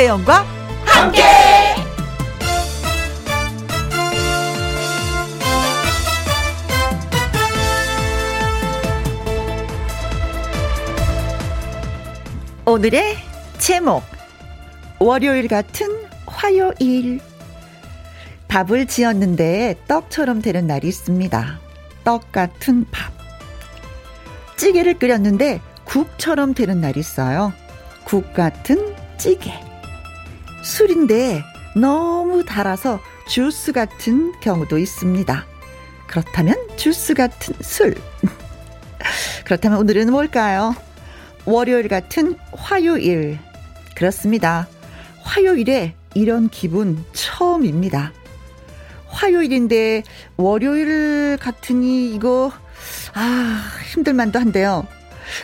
김혜영과 함께. 오늘의 제목 월요일 같은 화요일 밥을 지었는데 떡처럼 되는 날이 있습니다. 떡 같은 밥. 찌개를 끓였는데 국처럼 되는 날이 있어요. 국 같은 찌개. 술인데 너무 달아서 주스 같은 경우도 있습니다. 그렇다면 주스 같은 술. 그렇다면 오늘은 뭘까요? 월요일 같은 화요일. 그렇습니다. 화요일에 이런 기분 처음입니다. 화요일인데 월요일 같으니 이거 아 힘들만도 한데요.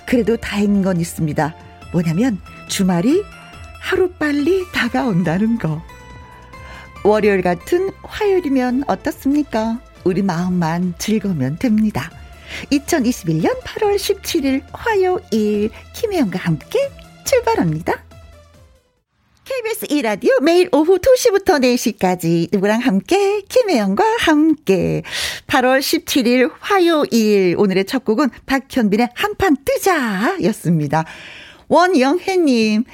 그래도 다행인 건 있습니다. 뭐냐면 주말이 하루빨리 다가온다는 거. 월요일 같은 화요일이면 어떻습니까? 우리 마음만 즐거우면 됩니다. 2021년 8월 17일 화요일 김혜영과 함께 출발합니다. KBS 2라디오 매일 오후 2시부터 4시까지 누구랑 함께 김혜영과 함께 8월 17일 화요일 오늘의 첫 곡은 박현빈의 한판 뜨자 였습니다. 원영혜님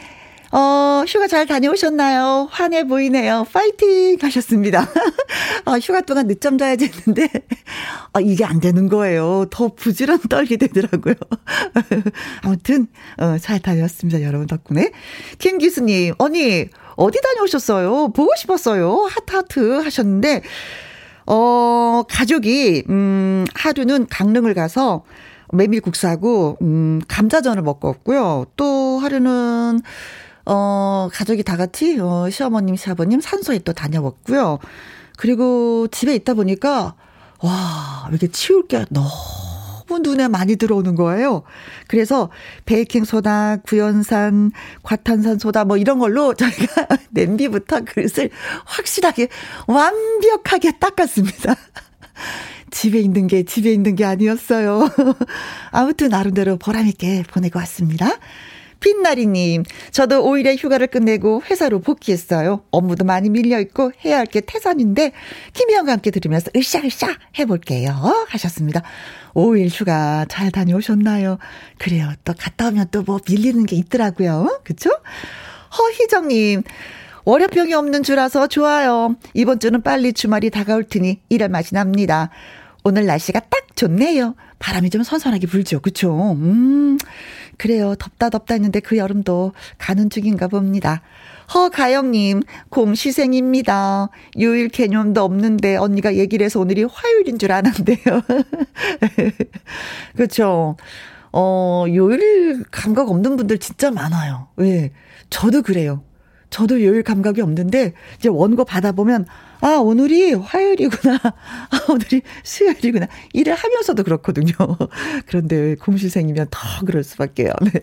어, 휴가 잘 다녀오셨나요? 환해 보이네요. 파이팅! 하셨습니다. 어, 휴가 동안 늦잠 자야지 했는데, 어, 이게 안 되는 거예요. 더 부지런 떨게 되더라고요. 아무튼, 어, 잘 다녀왔습니다. 여러분 덕분에. 김기수님, 언니, 어디 다녀오셨어요? 보고 싶었어요. 하트하트 하셨는데, 어, 가족이, 음, 하루는 강릉을 가서 메밀국수하고, 음, 감자전을 먹고 왔고요. 또 하루는, 어, 가족이 다 같이, 어, 시어머님, 시아버님 산소에 또 다녀왔고요. 그리고 집에 있다 보니까, 와, 이렇게 치울 게 너무 눈에 많이 들어오는 거예요. 그래서 베이킹소다, 구연산, 과탄산소다 뭐 이런 걸로 저희가 냄비부터 그릇을 확실하게 완벽하게 닦았습니다. 집에 있는 게 집에 있는 게 아니었어요. 아무튼 나름대로 보람있게 보내고 왔습니다. 빛나리님, 저도 5일에 휴가를 끝내고 회사로 복귀했어요. 업무도 많이 밀려있고 해야 할 게 태산인데, 김희영과 함께 들으면서 으쌰으쌰 해볼게요. 하셨습니다. 5일 휴가 잘 다녀오셨나요? 그래요. 또 갔다 오면 또 뭐 밀리는 게 있더라고요. 그쵸? 허희정님, 월요병이 없는 주라서 좋아요. 이번 주는 빨리 주말이 다가올 테니 일할 맛이 납니다. 오늘 날씨가 딱 좋네요. 바람이 좀 선선하게 불죠. 그쵸? 음, 그래요. 덥다 덥다 했는데 그 여름도 가는 중인가 봅니다. 허가영님, 공시생입니다. 요일 개념도 없는데 언니가 얘기를 해서 오늘이 화요일인 줄 아는데요. 그렇죠. 어, 요일 감각 없는 분들 진짜 많아요. 예. 저도 그래요. 저도 요일 감각이 없는데 이제 원고 받아보면 아 오늘이 화요일이구나 아 오늘이 수요일이구나 일을 하면서도 그렇거든요 그런데 공시생이면 더 그럴 수밖에요 네.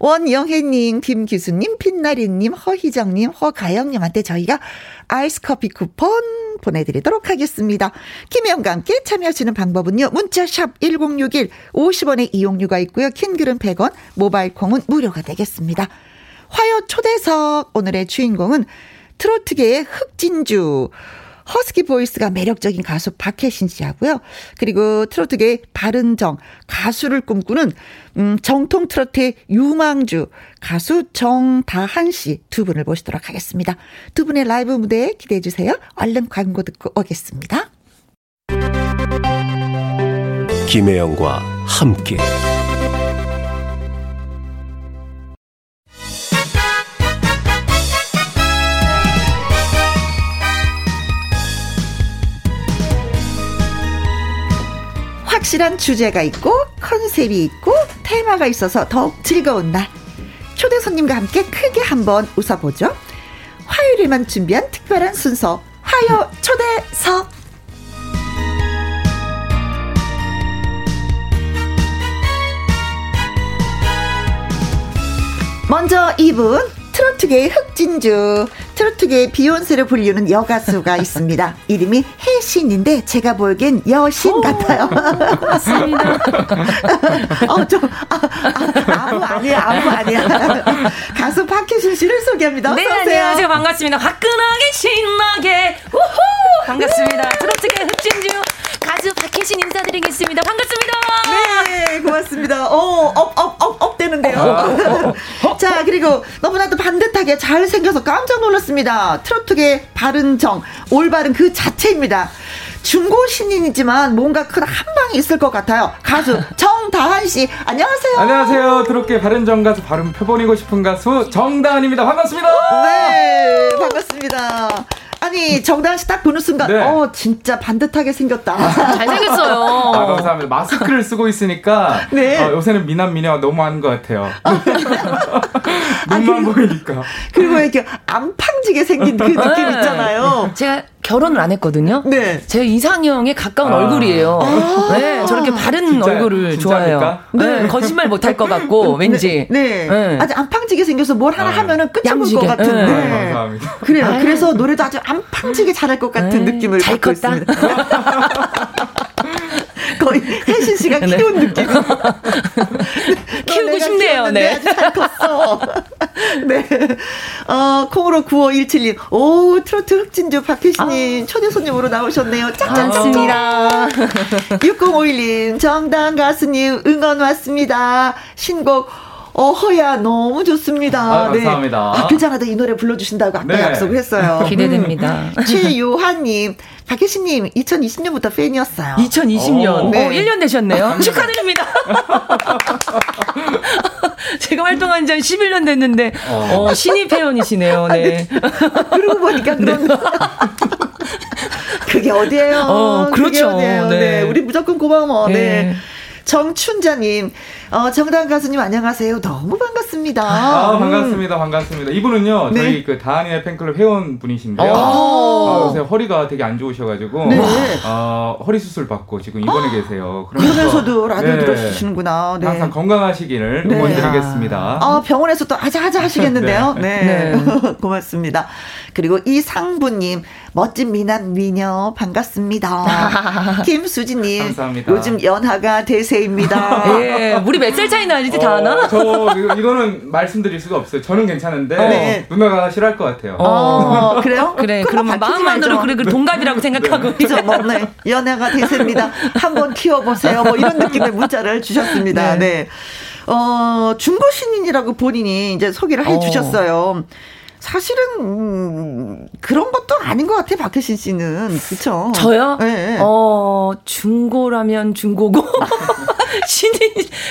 원영혜님, 김기수님, 빛나리님, 허희정님, 허가영님한테 저희가 아이스 커피 쿠폰 보내드리도록 하겠습니다. 김혜영과 함께 참여하시는 방법은요. 문자샵 1061, 50원의 이용료가 있고요. 킹글은 100원, 모바일 콩은 무료가 되겠습니다. 화요 초대석 오늘의 주인공은 트로트계의 흑진주 허스키 보이스가 매력적인 가수 박혜신 씨하고요. 그리고 트로트계의 바른정 가수를 꿈꾸는 음, 정통 트로트의 유망주 가수 정다한 씨 두 분을 모시도록 하겠습니다. 두 분의 라이브 무대 기대해 주세요. 얼른 광고 듣고 오겠습니다. 김혜영과 함께 확실한 주제가 있고 컨셉이 있고 테마가 있어서 더욱 즐거운 날. 초대 손님과 함께 크게 한번 웃어보죠. 화요일에만 준비한 특별한 순서 화요 초대석. 먼저 이분 트로트계의 흑진주, 트로트계의 비욘세를 불리는 여가수가 있습니다. 이름이 혜신인데 제가 보기엔 여신 오, 같아요. 맞습니다. 어, 좀, 아, 아, 아무 아니야, 아무 아니야. 가수 박 박혜신 씨를 소개합니다. 네, 안녕하세요. 반갑습니다. 화끈하게 신나게 우후 반갑습니다. 트로트계 흑진주 가수 박혜신 인사드리겠습니다. 반갑습니다. 네, 고맙습니다. 어, up, up, up, up 되는데요. 자, 그리고 너무나도 반듯하게 잘생겨서 깜짝 놀랐습니다. 트로트계 바른 정, 올바른 그 자체입니다. 중고 신인이지만 뭔가 큰 한방이 있을 것 같아요. 가수 정다한 씨, 안녕하세요. 안녕하세요. 드럽게 바른 정 가수 발음 펴버리고 싶은 가수 정다한입니다. 반갑습니다. 네, 반갑습니다. 아니 정다은 씨 딱 보는 순간 네. 어 진짜 반듯하게 생겼다. 잘생겼어요. 아, 감사합니다. 마스크를 쓰고 있으니까 네. 어, 요새는 미남 미녀가 너무 많은 것 같아요. 눈만 아, 보이니까. 그리고 이렇게 안팡지게 생긴 그 느낌 네. 있잖아요. 제가 결혼을 안 했거든요. 네. 제 이상형에 가까운 아. 얼굴이에요. 아. 네, 저렇게 바른 진짜, 얼굴을 좋아해요. 네. 네. 거짓말 못할 것 같고 네. 왠지. 네. 네. 아주 안팡지게 생겨서 뭘 하나 아. 하면은 끝이 것 같은. 네. 네. 감사합니다. 그래요. 아. 그래서 노래도 아주 안팡지게 잘할 것 같은 네. 느낌을 잘 받고 컸다. 있습니다. 거의 혜신 씨가 네. 키운 느낌. 키우고 싶네요. 네. 아주 잘 컸어. 네. 어, 콩으로 9517님. 오, 트로트 흑진주 박혜신님 아. 초대 손님으로 나오셨네요. 짝짝짝짝. 6051님, 정당 가수님 응원 왔습니다. 신곡 어, 허야, 너무 좋습니다. 아, 감사합니다. 네. 아, 괜찮아도 이 노래 불러주신다고 아까 네. 약속을 했어요. 기대됩니다. 음. 최요한님, 박혜신님, 2020년부터 팬이었어요. 2020년. 오, 네. 어, 1년 되셨네요. 축하드립니다. 제가 활동한 지 한 11년 됐는데, 어, 어 신입 회원이시네요. 네. 그러고 보니까 그런. 네. 그게 어디예요? 어, 그렇죠. 네. 네. 우리 무조건 고마워. 네. 네. 정춘자님, 어, 정다은 가수님 안녕하세요. 너무 반갑습니다. 아, 음. 반갑습니다. 반갑습니다. 이분은요, 네. 저희 그 다한이의 팬클럽 회원 분이신데요. 아, 요새 허리가 되게 안 좋으셔가지고, 네. 어, 허리 수술 받고 지금 입원해 계세요. 그러면서도 라디오 네. 들어주시는구나. 네. 항상 건강하시기를 네. 응원드리겠습니다. 아, 병원에서 또 아자아자 하시겠는데요. 네. 네. 네. 고맙습니다. 그리고 이상부님, 멋진 미남 미녀 반갑습니다. 김수진님, 감사합니다. 요즘 연하가 대세입니다. 예, 우리 몇 살 차이 나지 어, 다 아나? 저 이거는 말씀드릴 수가 없어요. 저는 괜찮은데 네. 누나가 싫어할 것 같아요. 어, 그래요? 그래, 그러면 마음만으로 그래, 그 동갑이라고 생각하고. 그죠, 뭐, 네. 연하가 대세입니다. 한번 키워보세요. 뭐 이런 느낌의 문자를 주셨습니다. 네. 네. 어, 중고 신인이라고 본인이 이제 소개를 해 주셨어요. 어. 사실은 음, 그런 것도 아닌 것 같아 박혜신 씨는 그렇죠. 저요? 네. 어 중고라면 중고고 신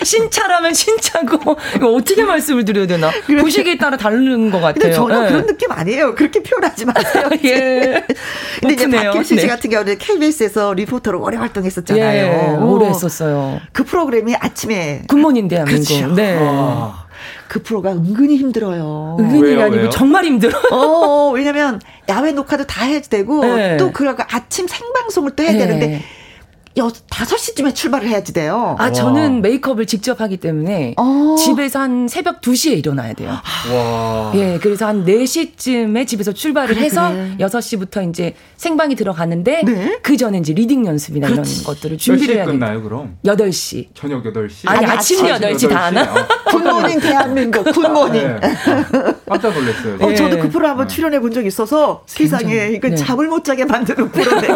신차라면 신차고 이거 어떻게 말씀을 드려야 되나? 보시기에 따라 다른 것 같아요. 근데 전혀 네. 그런 느낌 아니에요. 그렇게 표현하지 마세요. 예. 근데 이제 박혜신 씨 네. 같은 경우는 KBS에서 리포터로 오래 활동했었잖아요. 예, 오래 했었어요. 그 프로그램이 아침에 굿모닝 대한민국. 그렇죠. 네. 어. 그 프로가 은근히 힘들어요. 은근히 아니고 정말 힘들어요. 어, 어, 왜냐면 야외 녹화도 다 해야 되고 네. 또 그러고 아침 생방송을 또 해야 네. 되는데 여, 5시쯤에 출발을 해야지 돼요. 아, 저는 메이크업을 직접 하기 때문에 어. 집에서 한 새벽 2시에 일어나야 돼요. 와. 예, 그래서 한 4시쯤에 집에서 출발을 그래, 해서 그래. 6시부터 이제 생방이 들어가는데 네? 그 전에 이제 reading 연습이나 그렇지. 이런 것들을 준비를 해야 돼요. 끝나요, 그럼? 8시. 저녁 8시? 아니, 아니 아침 8시, 8시 다 하나? good morning 대한민국, 굿모닝. 네. 깜짝 놀랐어요. 어, 저도 그 프로 한번 네. 출연해 본 적 있어서 세상에 이거 네. 잠을 못 자게 만드는 프로인데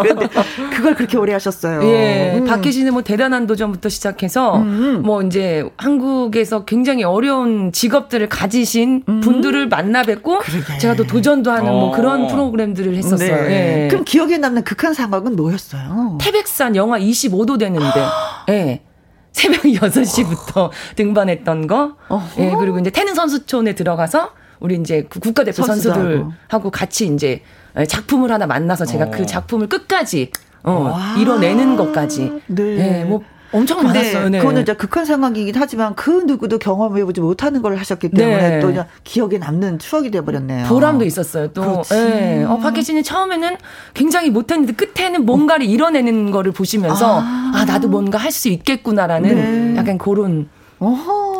그걸 그렇게 오래 하셨어요. 예. 음. 박혜신은 뭐 대단한 도전부터 시작해서 음. 뭐 이제 한국에서 굉장히 어려운 직업들을 가지신 음. 분들을 만나 뵙고 그러게. 제가 또 도전도 하는 뭐 어. 그런 프로그램들을 했었어요. 네. 예. 그럼 기억에 남는 극한 상황은 뭐였어요? 태백산 영하 25도 되는데. 예. 새벽 6시부터 등반했던 거. 어허. 예, 그리고 이제 태능 선수촌에 들어가서 우리 이제 국가대표 선수들 하고 같이 이제 작품을 하나 만나서 제가 그 어. 그 작품을 끝까지 어, 이뤄내는 것까지. 네. 네. 뭐 엄청 많았어요. 네. 그거는 이제 극한 상황이긴 하지만 그 누구도 경험해보지 못하는 걸 하셨기 때문에 네. 또 그냥 기억에 남는 추억이 돼버렸네요. 보람도 있었어요. 또 네. 어, 박혜진이 처음에는 굉장히 못했는데 끝에는 뭔가를 이뤄내는 거를 보시면서 아, 아 나도 뭔가 할 수 있겠구나라는 네. 약간 그런 어허,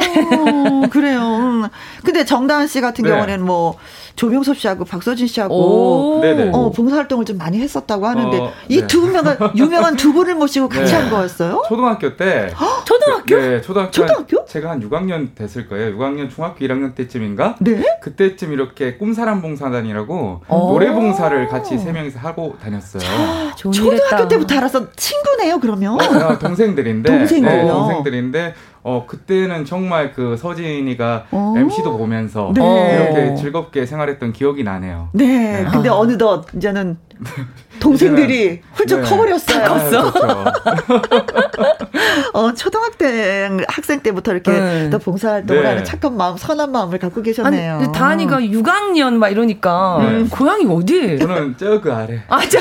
그래요. 음. 근데 정다은 씨 같은 네. 경우는 뭐 조명섭 씨하고 박서진 씨하고 어, 봉사활동을 좀 많이 했었다고 하는데 어, 이두 네. 명은 유명한 두 분을 모시고 같이 네. 한 거였어요? 초등학교 때. 초등학교? 네, 초등학교. 초등학교? 제가 한 6학년 됐을 거예요. 6학년 중학교 1학년 때쯤인가? 네. 그때쯤 이렇게 꿈사람 봉사단이라고 노래 봉사를 같이 세 명이서 하고 다녔어요. 자, 초등학교 때부터 알아서 친구네요, 그러면. 어, 동생들인데. 동생들. 네, 동생들인데 어 그때는 정말 그 서진이가 오. 어. MC도 보면서 네. 이렇게 즐겁게 생활했던 기억이 나네요. 네. 네. 근데 아. 어느덧 이제는 동생들이 훌쩍 네. 커버렸어요. 컸어. 어, 초등학생 학생 때부터 이렇게 네. 또 봉사활동을 네. 하는 착한 마음, 선한 마음을 갖고 계셨네요. 아니, 다니가 6학년 막 이러니까 네. 고향이 어디? 저는 저그 아래. 아, 저.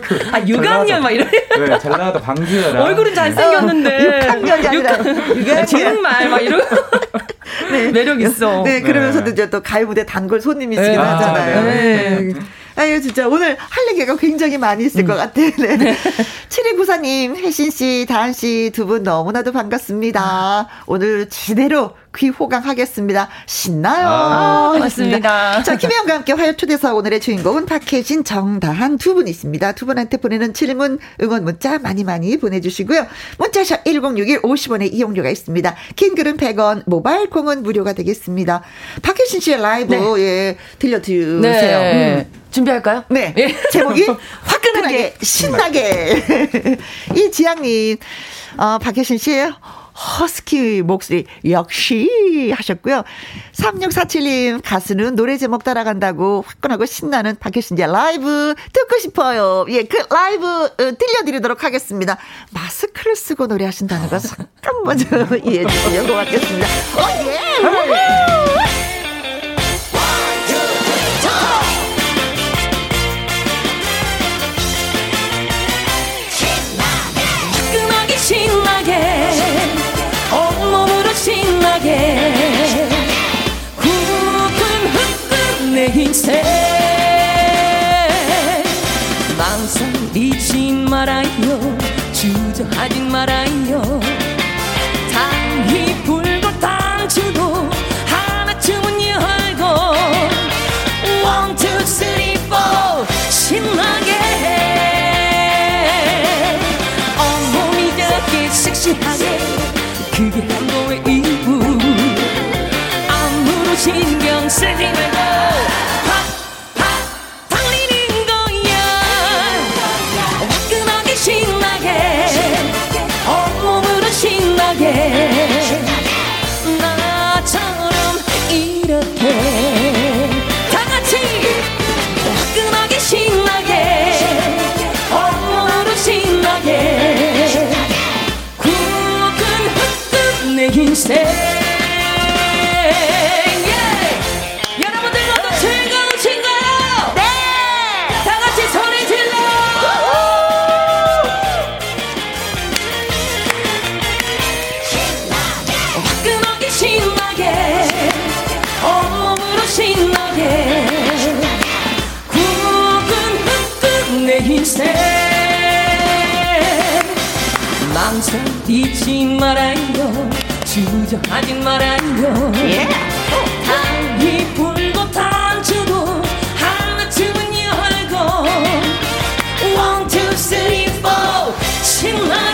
그 아, 6학년 막 이러네. 네, 전라도 방주라. 얼굴은 잘 생겼는데. 6학년이 아니라 6학년. 정말 막 이러고. 네. 매력 있어. 네, 그러면서도 네. 이제 또 가요 무대 단골 손님이시긴 네. 하잖아요. 아, 네. 네. 아유, 진짜 오늘 할 얘기가 굉장히 많이 있을 음. 것 같아요. 네. 네. 7294님, 혜신 씨, 다한 씨 두 분 너무나도 반갑습니다. 오늘 제대로 귀 호강하겠습니다. 신나요. 아, 맞습니다. 자, 김혜영과 함께 화요 초대서 오늘의 주인공은 박혜진, 정다한 두 분 있습니다. 두 분한테 보내는 질문, 응원 문자 많이 많이 보내주시고요. 문자샵 1061 50원의 이용료가 있습니다. 긴 글은 100원, 모바일 콩은 무료가 되겠습니다. 박혜진 씨의 라이브, 네. 예, 들려주세요. 네. 음. 준비할까요? 네. 예. 제목이 화끈하게, 신나게. 이 지향님, 어, 박혜신 씨, 허스키 목소리 역시 하셨고요. 3647님 가수는 노래 제목 따라간다고 화끈하고 신나는 박효신재 라이브 듣고 싶어요. 예, 그 라이브 어, 들려드리도록 하겠습니다. 마스크를 쓰고 노래하신다는 거 잠깐 먼저 이해해 주시면 고맙겠습니다. 어, 예! 신나게 후끈후끈 내 인생. 망설이지 말아요. 주저하지 말아요 인생. 망설이지 말아요. 주저하지 말아요. yeah. 당이 불고 당주고 하나쯤은 열고. One, two, three, four. 신나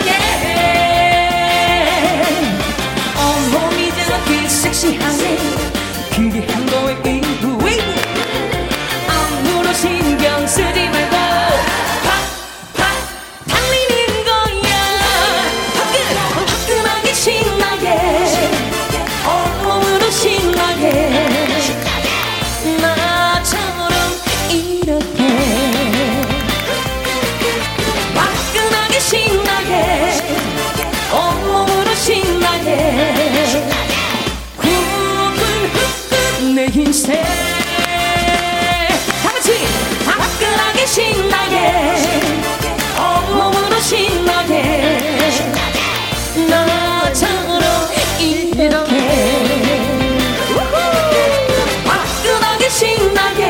내 인생 다같이 화끈하게 신나게 온몸으로 신나게 나처럼 이렇게 신나게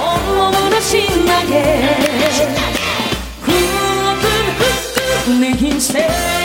온몸으로 신나게 후끈후끈 내 인생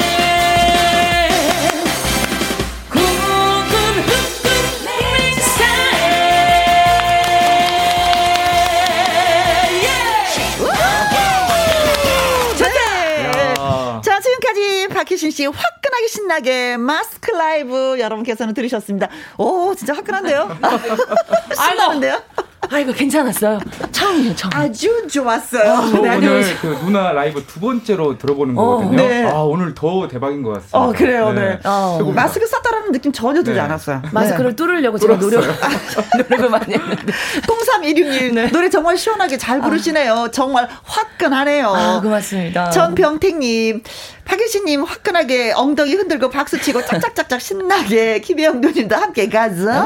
박희신 씨 화끈하게 신나게 마스크 라이브 여러분께서는 들으셨습니다. 오, 진짜 화끈한데요? 신나는데요? 아이고 괜찮았어요. 처음이에요, 처음. 아주 좋았어요. 저 네, 오늘 그 누나 라이브 두 번째로 들어보는 어, 거거든요. 네. 아 오늘 더 대박인 것 같습니다. 어, 그래요, 네. 어. 최고입니다. 마스크 썼다라는 느낌 전혀 들지 네. 않았어요. 마스크를 뚫으려고 제가 노력, 노력을 많이 했는데. 0316님 노래 정말 시원하게 잘 부르시네요. 정말 화끈하네요. 아, 고맙습니다. 전병택님, 박일신님 화끈하게 엉덩이 흔들고 박수치고 짝짝짝짝 신나게 김혜영 누님도 함께 가자.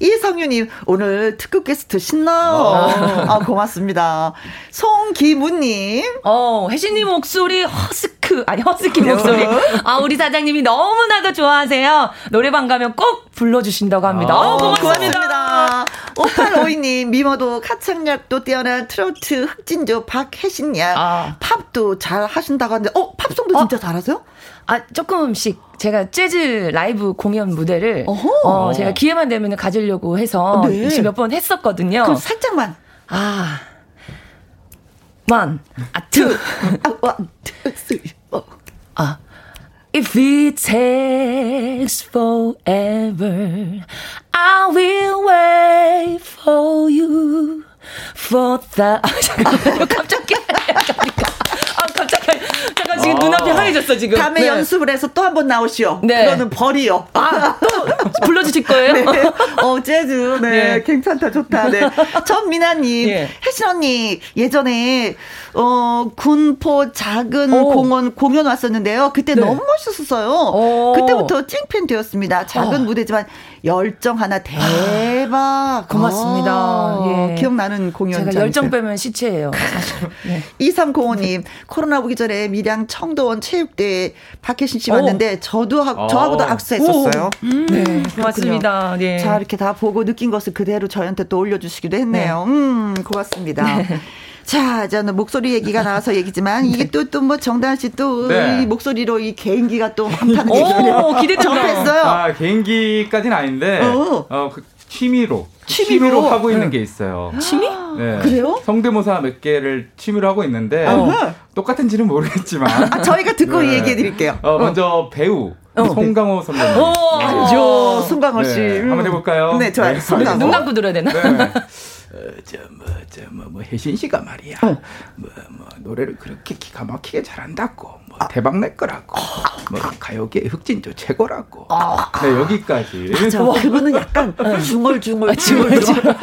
이성유님 오늘 특급 게스트 신나요. 아, 고맙습니다. 송기무님, 어, 혜진님 목소리 허스 크, 아니, 허스키 목소리. 아, 우리 사장님이 너무나도 좋아하세요. 노래방 가면 꼭 불러주신다고 합니다. 아, 어, 고맙습니다. 고맙습니다. 5852님, 미모도 가창력도 뛰어난 트로트 흑진주 박혜신양. 아. 팝도 잘 하신다고 하는데, 어, 팝송도 진짜 잘하세요? 아, 조금씩 제가 재즈 라이브 공연 무대를 어허. 어, 제가 기회만 되면 가지려고 해서 네. 지금 몇번 했었거든요. 그럼 살짝만. 아. one, 아, two. 아, 원, 투, 쓰리, 포. 아. If it takes forever, I will wait for you. For the. 아, 잠깐만요. 갑자기. 하얘졌어, 지금. 다음에 네. 연습을 해서 또 한 번 나오시오. 네. 그거는 벌이요. 아, 또 불러주실 거예요? 네. 어, 재즈. 네. 네. 괜찮다, 좋다. 네. 전미나님. 예. 혜신 언니, 예전에, 어, 군포 작은 오. 공원 공연 왔었는데요. 그때 네. 너무 멋있었어요. 오. 그때부터 찐팬 되었습니다. 작은 어. 무대지만 열정 하나 대박. 고맙습니다. 어, 예. 기억나는 공연. 제가 열정 빼면 시체예요. 사실. 네. 2305님, 코로나 오기 전에 밀양 청도원 체육대회 박혜신 씨 오. 왔는데, 저도, 하, 어. 저하고도 악수했었어요. 음, 네, 고맙습니다. 네. 자, 이렇게 다 보고 느낀 것을 그대로 저희한테 또 올려주시기도 했네요. 음, 고맙습니다. 자, 저는 목소리 얘기가 나와서 얘기지만, 이게 또, 또 뭐 정다은 씨 또, 네. 이 목소리로 이 개인기가 또 많다는 얘기를. 접했어요. 아 개인기까지는 아닌데 어. 어, 그 취미로 취미로? 하고 있는 게 있어요. 취미? 네. 그래요? 성대모사 몇 개를 취미로 하고 있는데 어허. 똑같은지는 모르겠지만 아, 저희가 듣고 네. 얘기해 드릴게요. 어, 먼저 배우 송강호 선배님. 오, 네. 알죠. 송강호 씨. 네, 음. 한번 해볼까요? 네, 좋아요. 네, 송강호. 눈 감고 들어야 되나? 네. 어, 저뭐 저뭐뭐 혜신 씨가 말이야. 뭐뭐 노래를 그렇게 기가 막히게 잘한다고. 뭐 대박 낼 거라고. 뭐 가요계 흑진조 최고라고. 네 여기까지. 저 그분은 약간 중얼 중얼 중얼, 중얼.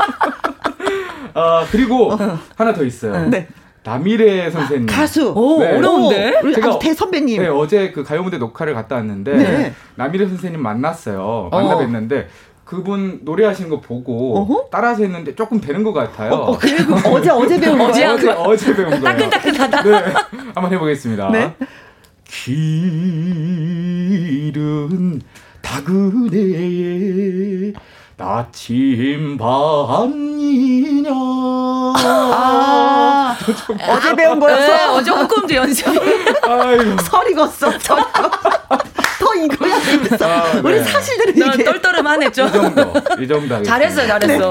아 그리고 하나 더 있어요. 네. 남일의 선생님. 가수. 오, 네. 어려운데? 제가- 아주 대선배님. 네, 어제 그 가요무대 녹화를 갔다 왔는데 네. 남일의 선생님 만났어요. 만나 어. 뵀는데 그분 노래하시는 거 보고 어허? 따라서 했는데 조금 되는 것 같아요. 어, 그리고 어제 어제 배운 어제 거예요. 한 어제, 어제 배운 거예요. 따끈따끈하다. 네, 한번 해보겠습니다. 네. 길은 다그네에 나침 반이냐. 아, 어제 배운 네, 거였어. 어제 홍콩도 연습. 아이고. 설 익었어. 설 익었어. 더 익어야 되겠어. 아, 네. 우리 사실대로 나 얘기해. 떨떠름하네, 좀. 이 정도. 이 정도. 잘했어요, 잘했어.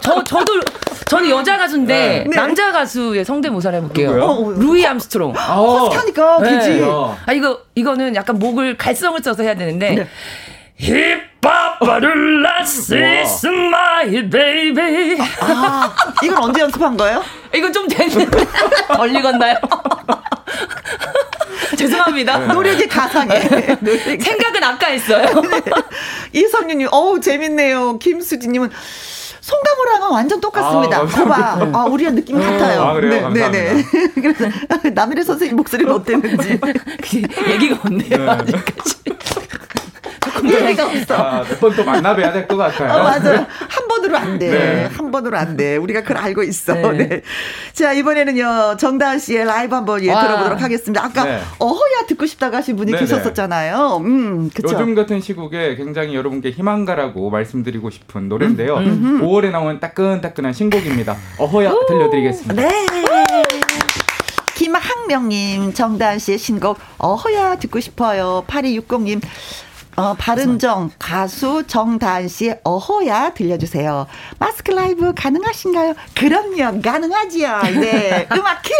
저, 저도, 저는 여자 가수인데, 네. 남자 가수의 성대모사를 해볼게요. 어, 어. 루이 암스트롱. 아, 하니까 되지. 네. 어. 아, 이거, 이거는 약간 목을 갈성을 써서 해야 되는데, 네. Be-bop-a-lula, she's my baby 아, 이건 언제 연습한 거예요? 이건 좀 됐는데 덜 익었나요? 죄송합니다. 네. 노력이 가상해. 노력이. 생각은 아까 했어요. 이성윤님, 어우, 재밌네요. 김수진님은 송강호랑은 완전 똑같습니다. 아, 거봐. 아, 우리랑 느낌 같아요. 아, 그래요? 감사합니다. 그래서 남일의 선생님 목소리는 어땠는지. 얘기가 없네요. 네. 아직까지. 얘기가 없어. 아, 몇번 또 만나 뵈야 될 것 같아요. 어, 맞아요. 한 번으로 안 돼. 네. 한 번으로 안 돼. 우리가 그걸 알고 있어. 네. 네. 자, 이번에는요, 정다은 씨의 라이브 한번 예, 와. 들어보도록 하겠습니다. 아까 네. 어허야 듣고 싶다고 하신 분이 네네. 계셨었잖아요. 음, 그쵸. 요즘 같은 시국에 굉장히 여러분께 희망가라고 말씀드리고 싶은 노래인데요. 5월에 나온 따끈따끈한 신곡입니다. 어허야 들려드리겠습니다. 네. 김학명님, 정다은 씨의 신곡, 어허야 듣고 싶어요. 8260님, 어, 바른정 가수 정다은 씨의 어허야 들려주세요. 마스크 라이브 가능하신가요? 그럼요, 가능하지요. 네. 음악 큐!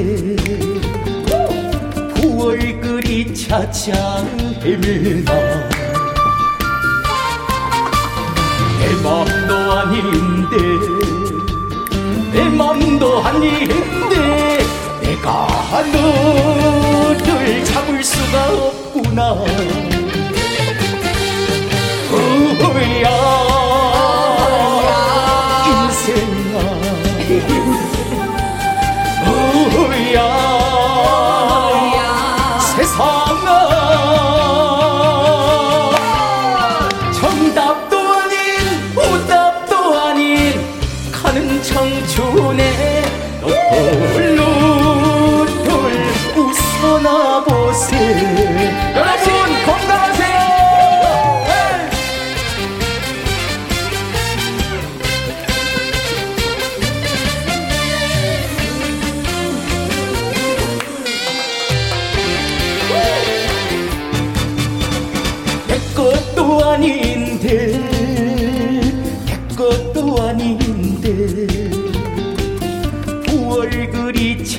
아닌데 9월 그리 찾아 헤매나 내 맘도 아닌데 내 맘도 아닌데 내가 너를 잡을 수가 없구나. 어야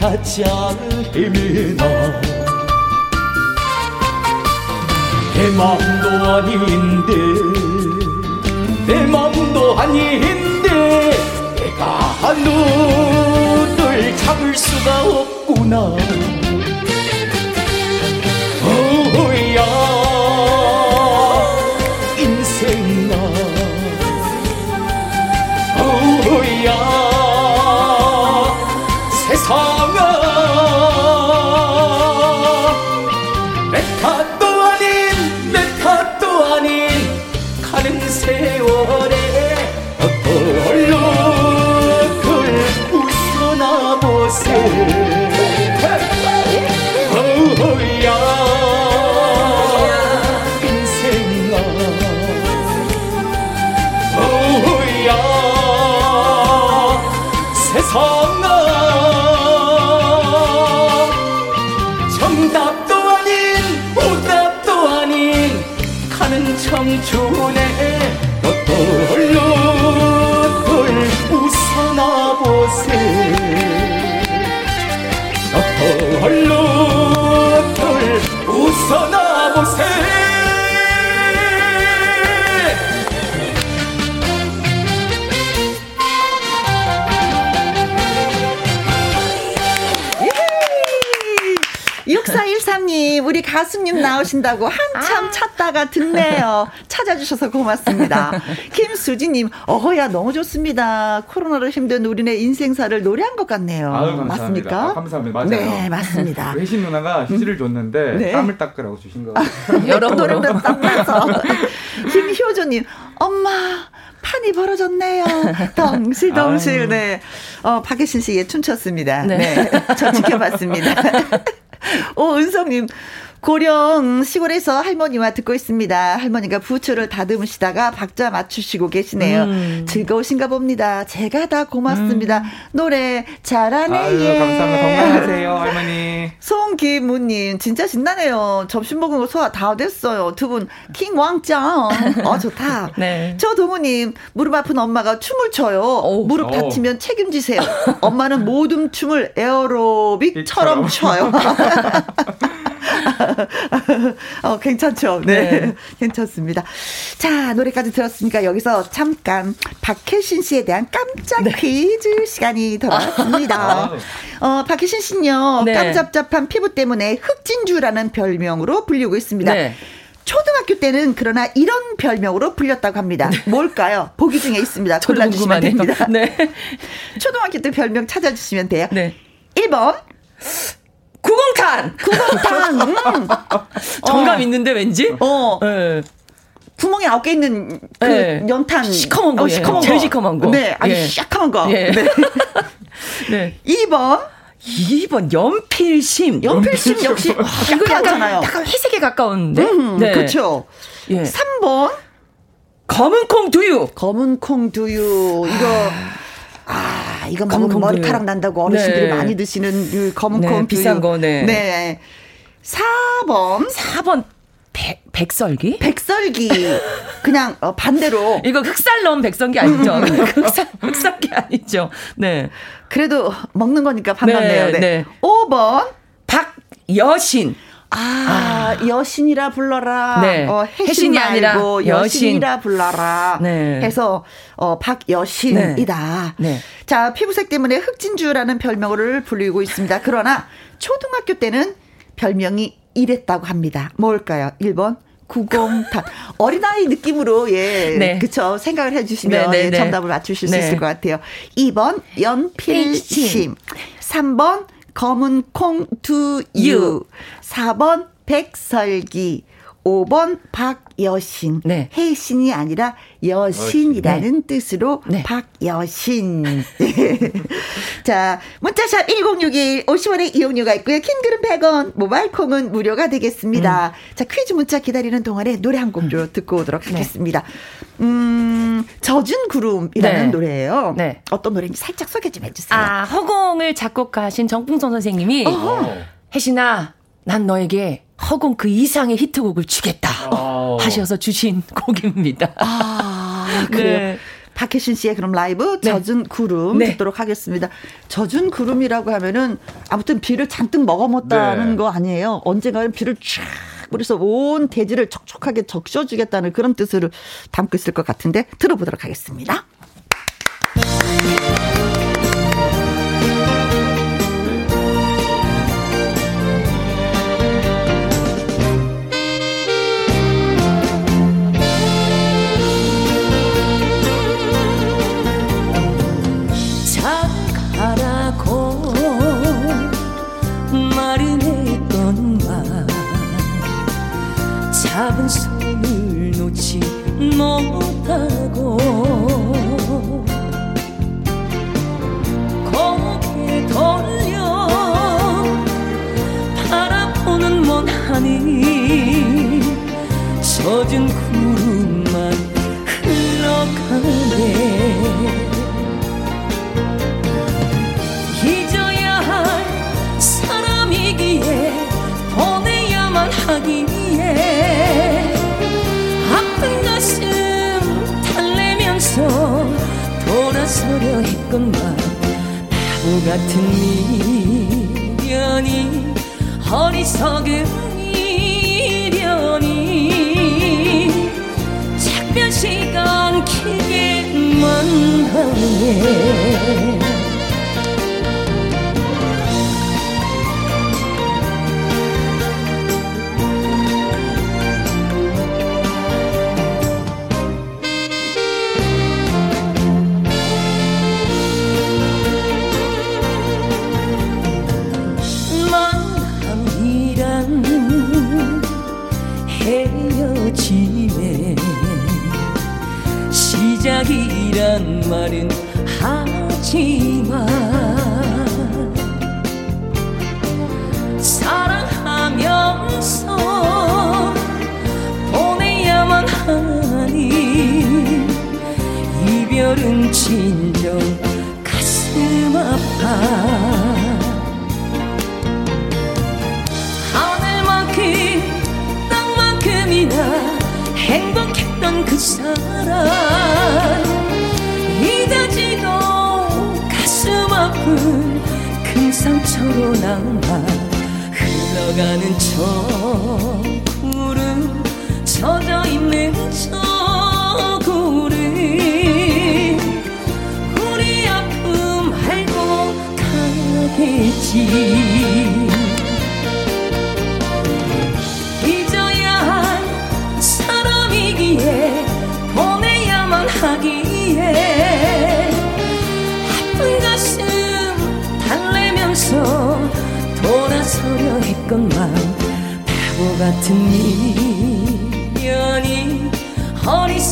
그리 찾아 헤매나. 내 맘도 아닌데 내 맘도 아닌데 내가 너를 잡을 수가 없구나. 어야 인생아 어야 가수님 나오신다고 한참 아. 찾다가 듣네요. 찾아주셔서 고맙습니다. 김수지님, 어허야, 너무 좋습니다. 코로나로 힘든 우리네 인생사를 노래한 것 같네요. 아유, 감사합니다. 맞습니까? 아, 감사합니다. 맞아요. 네, 맞습니다. 회신 누나가 휴지를 줬는데 네. 땀을 닦으라고 주신 거. 여러모로. 노래도 땀나서. 김효조님, 엄마, 판이 벌어졌네요. 덩실덩실, 아유. 네. 어, 박혜신 씨의 춤췄습니다. 네. 네. 저 지켜봤습니다. 오, 은성님. 고령 시골에서 할머니와 듣고 있습니다. 할머니가 부초를 다듬으시다가 박자 맞추시고 계시네요. 음. 즐거우신가 봅니다. 제가 다 고맙습니다. 노래 잘하네. 아유, 예. 감사합니다. 건강하세요, 할머니. 송기무님 진짜 신나네요. 점심 먹은 거 소화 다 됐어요. 두 분 킹왕짱. 어 좋다. 네. 저 동우님 무릎 아픈 엄마가 춤을 춰요. 오. 무릎 오. 다치면 책임지세요. 엄마는 모든 춤을 에어로빅처럼 춰요. 어, 괜찮죠? 네. 네. 괜찮습니다. 자, 노래까지 들었으니까 여기서 잠깐 박혜신 씨에 대한 깜짝 네. 퀴즈 시간이 돌아왔습니다. 어, 박혜신 씨는요, 네. 깜잡잡한 피부 때문에 흑진주라는 별명으로 불리고 있습니다. 네. 초등학교 때는 그러나 이런 별명으로 불렸다고 합니다. 뭘까요? 보기 중에 있습니다. 골라주시면 궁금하네요. 됩니다. 네. 초등학교 때 별명 찾아주시면 돼요. 네. 1번, 구공탄! 구멍탕. 음. 정감 어. 있는데 왠지? 어, 네. 구멍이 아홉 개 있는 그 네. 연탄. 시커먼 거, 어, 예. 시커먼 제일 거. 시커먼 거. 네, 아주 예. 시커먼 거. 예. 네. 네. 2번, 2번 연필심. 연필심 역시 아, 이거 약간. 약간 회색에 가까운데. 음, 네. 그렇죠. 예. 3번, 검은 콩 두유. 검은 콩 두유. 이거 아, 이거 먹으면 머리카락. 난다고 어르신들이 네. 많이 드시는 이 검은 네, 콩 두유. 비싼 거, 네. 네. 4번, 4번 백, 백설기? 백설기. 그냥 어, 반대로. 이거 흑살 넣은 백설기 아니죠? 흑살, 흑살기 아니죠? 네. 그래도 먹는 거니까 반갑네요. 네. 네. 5번. 박여신. 아, 아, 여신이라 불러라. 네. 어, 해신 이 아니라 여신. 이라 불러라. 네. 해서 어, 박여신이다. 네. 네. 자, 피부색 때문에 흑진주라는 별명을 불리고 있습니다. 그러나 초등학교 때는 별명이 이랬다고 합니다. 뭘까요? 1번 구공탄 어린아이 느낌으로 예 네. 그쵸 생각을 해주시면 네, 네, 예, 네. 정답을 맞추실 수 네. 있을 것 같아요. 2번 연필심 3번 검은 콩 두유. 4번 백설기 5번 박여신. 네. 혜신이 아니라 여신이라는 네. 뜻으로 네. 박여신. 자, 문자샵 1061 50원의 이용료가 있고요. 킹글은 100원, 모바일 콩은 무료가 되겠습니다. 음. 자, 퀴즈 문자 기다리는 동안에 노래 한곡좀 듣고 오도록 네. 하겠습니다. 음, 젖은 구름이라는 네. 노래예요. 네. 어떤 노래인지 살짝 소개 좀 해주세요. 아, 허공을 작곡하신 정풍선 선생님이 혜신아, 난 너에게 허공 그 이상의 히트곡을 주겠다 오. 하셔서 주신 곡입니다. 아, 그래요. 네. 박혜신 씨의 그럼 라이브 네. 젖은 구름 네. 듣도록 하겠습니다. 젖은 구름이라고 하면은 아무튼 비를 잔뜩 먹어먹다는 네. 거 아니에요. 언젠가는 비를 쫙 그래서 온 대지를 촉촉하게 적셔주겠다는 그런 뜻을 담고 있을 것 같은데 들어보도록 하겠습니다.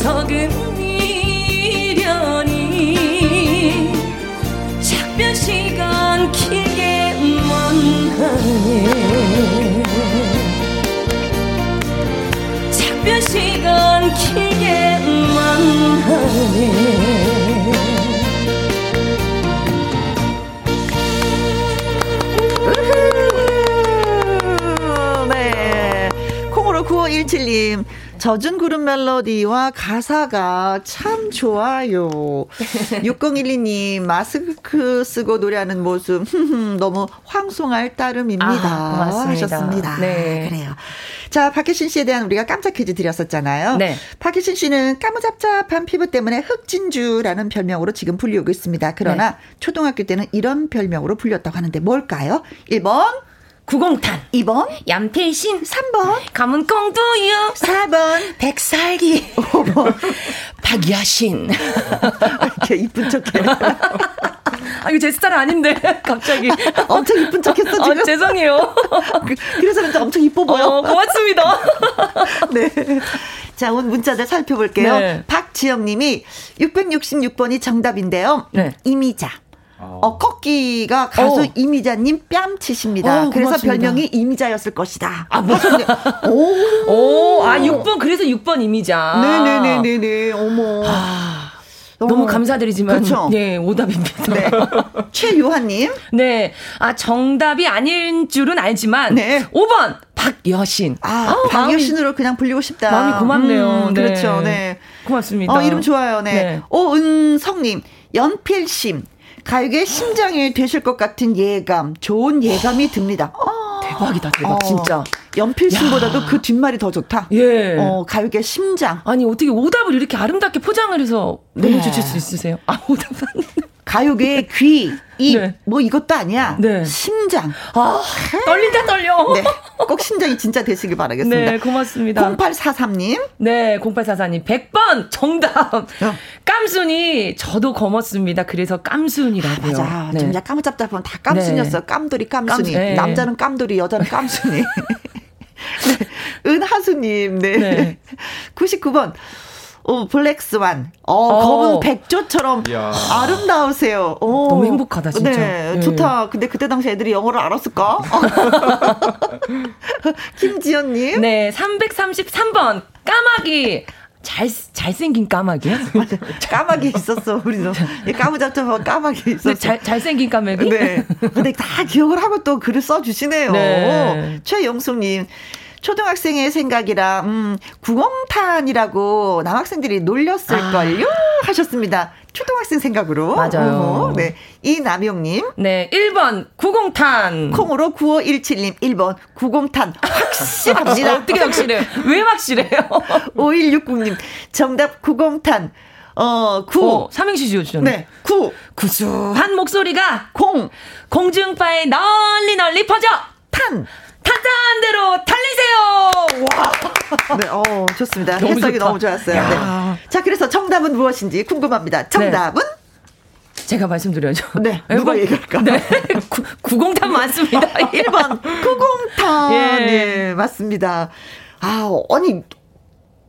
어리석은 미련이 작별 시간 길게만 하네 작별 시간 길게만 하네. 9907님, 젖은 구름 멜로디와 가사가 참 좋아요. 6012님, 마스크 쓰고 노래하는 모습, 너무 황송할 따름입니다. 아, 고맙습니다. 하셨습니다. 네. 그래요. 자, 박혜신 씨에 대한 우리가 깜짝 퀴즈 드렸었잖아요. 네. 박혜신 씨는 까무잡잡한 피부 때문에 흑진주라는 별명으로 지금 불리우고 있습니다. 그러나 네. 초등학교 때는 이런 별명으로 불렸다고 하는데 뭘까요? 1번 구공탄. 2번. 얌태신. 3번. 가문 꽁두유. 4번. 백살기. 5번. 박야신. 이렇게 이쁜 척해. 아, 이거 제 스타일 아닌데, 갑자기. 엄청 이쁜 척 했어, 지금. 아, 죄송해요. 그, 래서 그런지 엄청 이뻐 보여. 어, 고맙습니다. 네. 자, 오늘 문자들 살펴볼게요. 네. 박지영 님이 666번이 정답인데요. 네. 이미자. 어, 꺾기가 가수 어. 이미자님 뺨치십니다. 어, 그래서 고맙습니다. 별명이 이미자였을 것이다. 아, 무슨. 오. 오, 아, 6번, 그래서 6번 이미자. 네 네 네 네 네. 어머. 아. 너무 감사드리지만 그렇죠? 예 오답입니다. 네. 최유한님. 네. 아 정답이 아닌 줄은 알지만 네. 5번 박여신. 아 어, 박여신으로 마음이, 그냥 불리고 싶다. 마음이 고맙네요. 음, 네. 그렇죠. 네. 고맙습니다. 어, 이름 좋아요. 네. 네. 오은성님 연필심. 가요계 심장이 되실 것 같은 예감, 좋은 예감이 듭니다. 어. 대박이다, 대박, 어. 진짜. 연필심보다도 그 뒷말이 더 좋다. 예. 어, 가요계 심장. 아니, 어떻게 오답을 이렇게 아름답게 포장을 해서 보내주실 네. 수 있으세요? 아, 오답은. 가요계의 귀, 이, 네. 뭐 이것도 아니야. 네. 심장. 아, 떨린다, 떨려. 네. 꼭 심장이 진짜 되시길 바라겠습니다. 네, 고맙습니다. 0843님. 네, 0844님. 100번 정답. 어. 깜순이 저도 검었습니다. 그래서 깜순이라고요. 아, 맞아. 네. 좀 약간 까무잡잡하면 다 깜순이었어요. 네. 깜돌이 깜순이. 깜, 네. 남자는 깜돌이, 여자는 깜순이. 네. 은하수님, 네. 네. 99번. 오, 블랙스완. 어, 어. 검은 백조처럼 이야. 아름다우세요. 오. 너무 행복하다, 진짜. 네, 네, 좋다. 근데 그때 당시 애들이 영어를 알았을까? 김지연님. 네, 333번. 까마귀. 잘, 잘생긴 까마귀요? 까마귀 있었어, 우리도. 까무잡잡한 까마귀 있었어. 잘, 잘생긴 까마귀? 네. 근데 다 기억을 하고 또 글을 써 주시네요. 네. 최영숙님. 초등학생의 생각이라 음, 구공탄이라고 남학생들이 놀렸을걸요 아. 하셨습니다. 초등학생 생각으로. 맞아요. 어, 네. 이남용님. 네. 1번 구공탄. 콩으로 9517님 1번 구공탄. 확실합니다. 어떻게 확실해요? 왜 확실해요? 5160님. 정답 구공탄. 어, 구. 어, 삼행시 지어주셨네. 네. 구. 구수한 목소리가 공. 공중파에 널리 널리 퍼져. 탄. 탄탄한 대로 달리세요! 와. 네, 어, 좋습니다. 너무 해석이 좋다. 너무 좋았어요. 네. 자, 그래서 정답은 무엇인지 궁금합니다. 정답은? 네. 제가 말씀드려야죠. 네. 누가 얘기할까? 네. 구, 구공탄 맞습니다. 1번. 구공탄. 예. 네, 맞습니다. 아, 아니,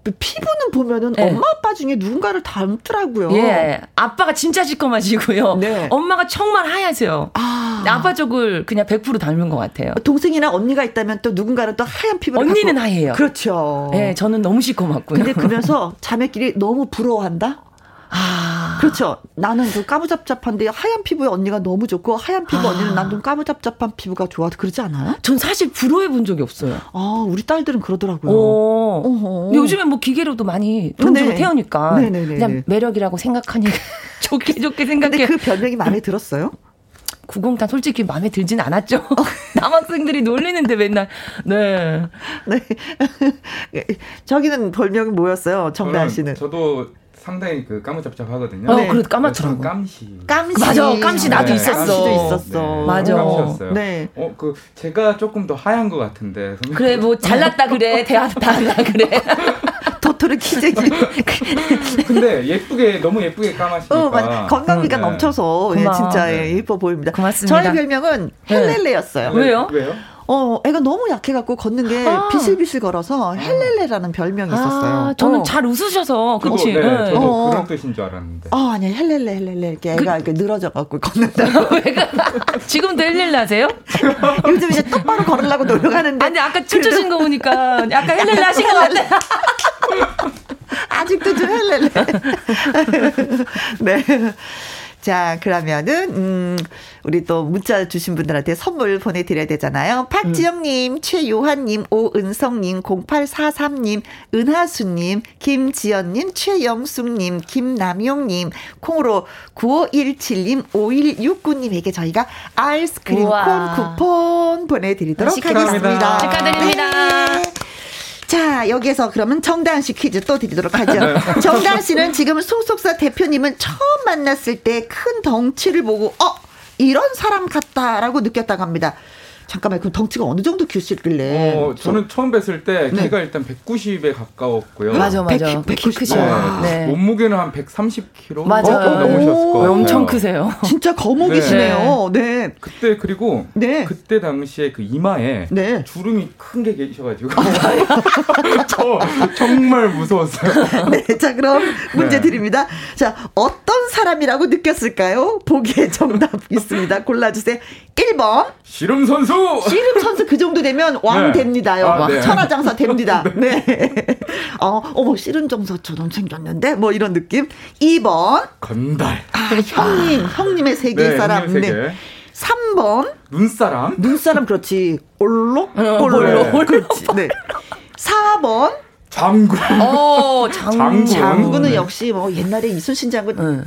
피부는 보면은 네. 엄마 아빠 중에 누군가를 닮더라고요. 예. 아빠가 진짜 시커마시고요. 네. 엄마가 정말 하얗세요. 아. 아빠 쪽을 그냥 100% 닮은 것 같아요. 동생이나 언니가 있다면 또 누군가는 또 하얀 피부를 언니는 갖고. 하얘요. 그렇죠. 예, 저는 너무 시커멓고요. 근데 그러면서 자매끼리 너무 부러워한다? 아. 그렇죠. 나는 좀 까무잡잡한데 하얀 피부의 언니가 너무 좋고 하얀 피부 아. 언니는 난 좀 까무잡잡한 피부가 좋아. 그러지 않아요? 전 사실 부러워해 본 적이 없어요. 아, 우리 딸들은 그러더라고요. 어. 요즘엔 뭐 기계로도 많이 돈 주고 네. 태우니까 네네네. 그냥 매력이라고 생각하니 좋게 좋게 생각해. 근데 그 별명이 마음에 들었어요? 구공탄 솔직히 마음에 들진 않았죠. 남학생들이 놀리는데 맨날 네. 네. 저기는 별명이 뭐였어요? 정다은 씨는. 저도 상당히 그 까무잡잡하거든요. 어, 네. 그래 까맣더라고. 깜시. 깜시. 맞아, 깜시 나도 네. 있었어. 깜시도 있었어. 네. 맞아. 깜시였어요. 네. 어, 그 제가 조금 더 하얀 것 같은데. 그래, 뭐 잘났다 그래, 대학 다나 그래. 도토리 키재기. 근데 예쁘게 너무 예쁘게 까마시니까. 어, 맞 건강미가 네. 넘쳐서 예, 진짜 예, 예뻐 보입니다. 고맙습니다. 저의 별명은 네. 헬렐레였어요. 왜요? 왜요? 어, 애가 너무 약해갖고 걷는 게 아. 비실비실 걸어서 헬렐레라는 별명이 있었어요. 아, 저는 어. 잘 웃으셔서, 그치? 네, 네. 저도 어. 그런 뜻인 줄 알았는데. 어, 아니야, 헬렐레, 헬렐레. 이렇게 애가 그... 이렇게 늘어져갖고 걷는다고. 지금도 헬렐레 하세요? 요즘 이제 똑바로 걸으려고 노력하는데. 아니, 아까 춤추신 거 보니까 약간 헬렐레 하신 것 같아. 아직도 좀 헬렐레. 네. 자, 그러면은, 음, 우리 또 문자 주신 분들한테 선물 보내드려야 되잖아요. 박지영님, 음. 최요한님, 오은성님, 0843님, 은하수님, 김지연님, 최영숙님, 김남용님, 콩으로 9517님, 5169님에게 저희가 아이스크림 우와. 콘 쿠폰 보내드리도록 하겠습니다. 축하드립니다. 네. 자, 여기에서 그러면 정다은 씨 퀴즈 또 드리도록 하죠. 네. 정다은 씨는 지금 소속사 대표님은 처음 만났을 때 큰 덩치를 보고, 어, 이런 사람 같다라고 느꼈다고 합니다. 잠깐만 그럼 덩치가 어느 정도 규실길래? 어, 저는 처음 뵀을 때 네. 키가 일단 190에 가까웠고요. 맞아 맞아. 1 9 0 네. 몸무게는 한 130kg 맞아. 어, 넘으셨을 거예요. 엄청 크세요. 진짜 거목이시네요. 네. 네. 그때 그리고 네. 그때 당시에 그 이마에 네. 주름이 큰 게 계셔가지고 저 정말 무서웠어요. 네, 자 그럼 문제 네. 드립니다. 자 어떤 사람이라고 느꼈을까요? 보기에 정답 있습니다. 골라주세요. 1번 씨름 선수. 씨름 선수 그 정도 되면 왕 네. 됩니다요. 아, 네. 천하장사 됩니다. 네. 네. 어, 어머 씨름 정서처럼 생겼는데 뭐 이런 느낌. 2번 건달. 아, 형님, 형님의 세계 네, 사람. 형님의 세계. 네. 3번 눈사람. 눈사람 그렇지. 올록? 올록. 네. 그렇지. 네. 4번 장군. 어, 장군. 장군. 은 역시 뭐 옛날에 이순신 장군 응.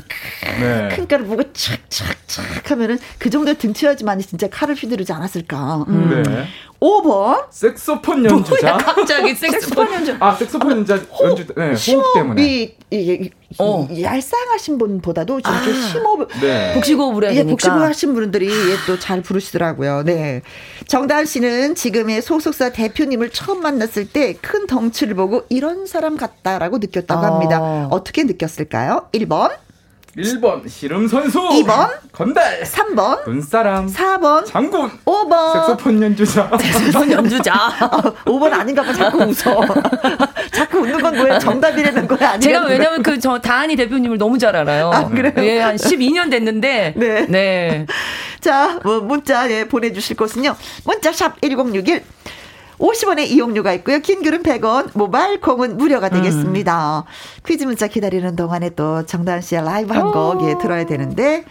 네. 큰 칼을 보고 착착착 하면은 그 정도 등치야지만 진짜 칼을 휘두르지 않았을까. 음. 네. 5번. 색소폰 연주자. 갑자기 색소폰 연주. 아, 색소폰 연주자 연주 네, 호흡 때문에. 이, 이, 이, 어. 얄쌍하신 분보다도 좀 아, 심호흡. 네. 복식호흡을 해야 예, 복식호흡 하신 분들이 또잘 부르시더라고요. 네. 정다은 씨는 지금의 소속사 대표님을 처음 만났을 때 큰 덩치를 보고 이런 사람 같다라고 느꼈다고 합니다. 어. 어떻게 느꼈을까요? 1번. 1번 씨름 선수. 2번 건달. 3번 눈사람. 4번 장군. 5번. 색소폰 연주자. 색소폰 연주자. 어, 5번 아닌가 봐 자꾸 웃어. 자꾸 웃는 건 뭐야? 정답이라는 거야 아니야. 제가 왜냐면 그 저 다한이 대표님을 너무 잘 알아요. 아, 그래요? 예, 한 12년 됐는데. 네. 네. 자, 뭐 문자 예, 보내주실 곳은요. 문자샵 1061 50원의 이용료가 있고요. 긴 글은 100원, 모바일 콩은 무료가 되겠습니다. 음. 퀴즈 문자 기다리는 동안에 또 정다은 씨의 라이브 한 곡 예, 들어야 되는데,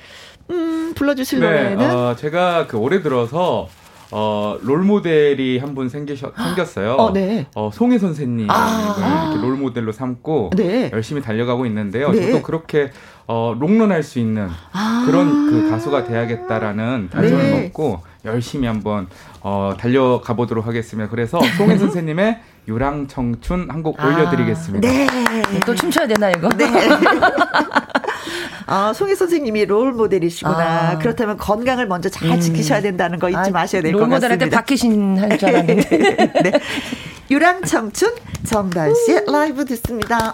음, 불러주실 네, 노래는? 어, 제가 그 올해 들어서 어, 롤 모델이 한 분 생겼어요. 어, 네. 어, 송혜 선생님을 아~ 이렇게 롤 모델로 삼고 네. 열심히 달려가고 있는데요. 네. 저도 그렇게 어, 롱런할 수 있는 아~ 그런 그 가수가 돼야겠다라는 다짐을 네. 먹고 열심히 한번 어, 달려가 보도록 하겠습니다. 그래서 송혜 선생님의 유랑 청춘 한 곡 올려드리겠습니다. 네. 또 춤춰야 되나 이거? 네. 아, 송혜 선생님이 롤 모델이시구나. 아. 그렇다면 건강을 먼저 잘 음. 지키셔야 된다는 거 잊지 아, 마셔야 될 것 같습니다. 롤 모델한테 박희신 할 줄 알았는데. 네. 유랑 청춘 정다은 씨의 라이브 듣습니다.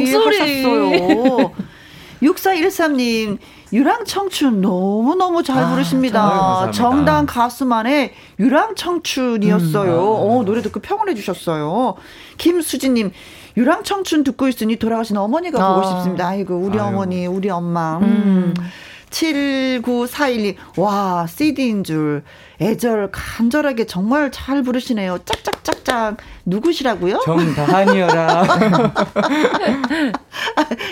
목소리. 하셨어요. 6413님, 유랑청춘 너무너무 잘 아, 부르십니다. 정당 가수만의 유랑청춘이었어요. 음. 어, 노래 듣고 평을 해주셨어요. 김수진님, 유랑청춘 듣고 있으니 돌아가신 어머니가 아. 보고 싶습니다. 아이고, 우리 아유. 어머니, 우리 엄마. 음. 79412. 와, CD인 줄. 애절, 간절하게 정말 잘 부르시네요. 짝짝짝짝. 누구시라고요? 정다한이여라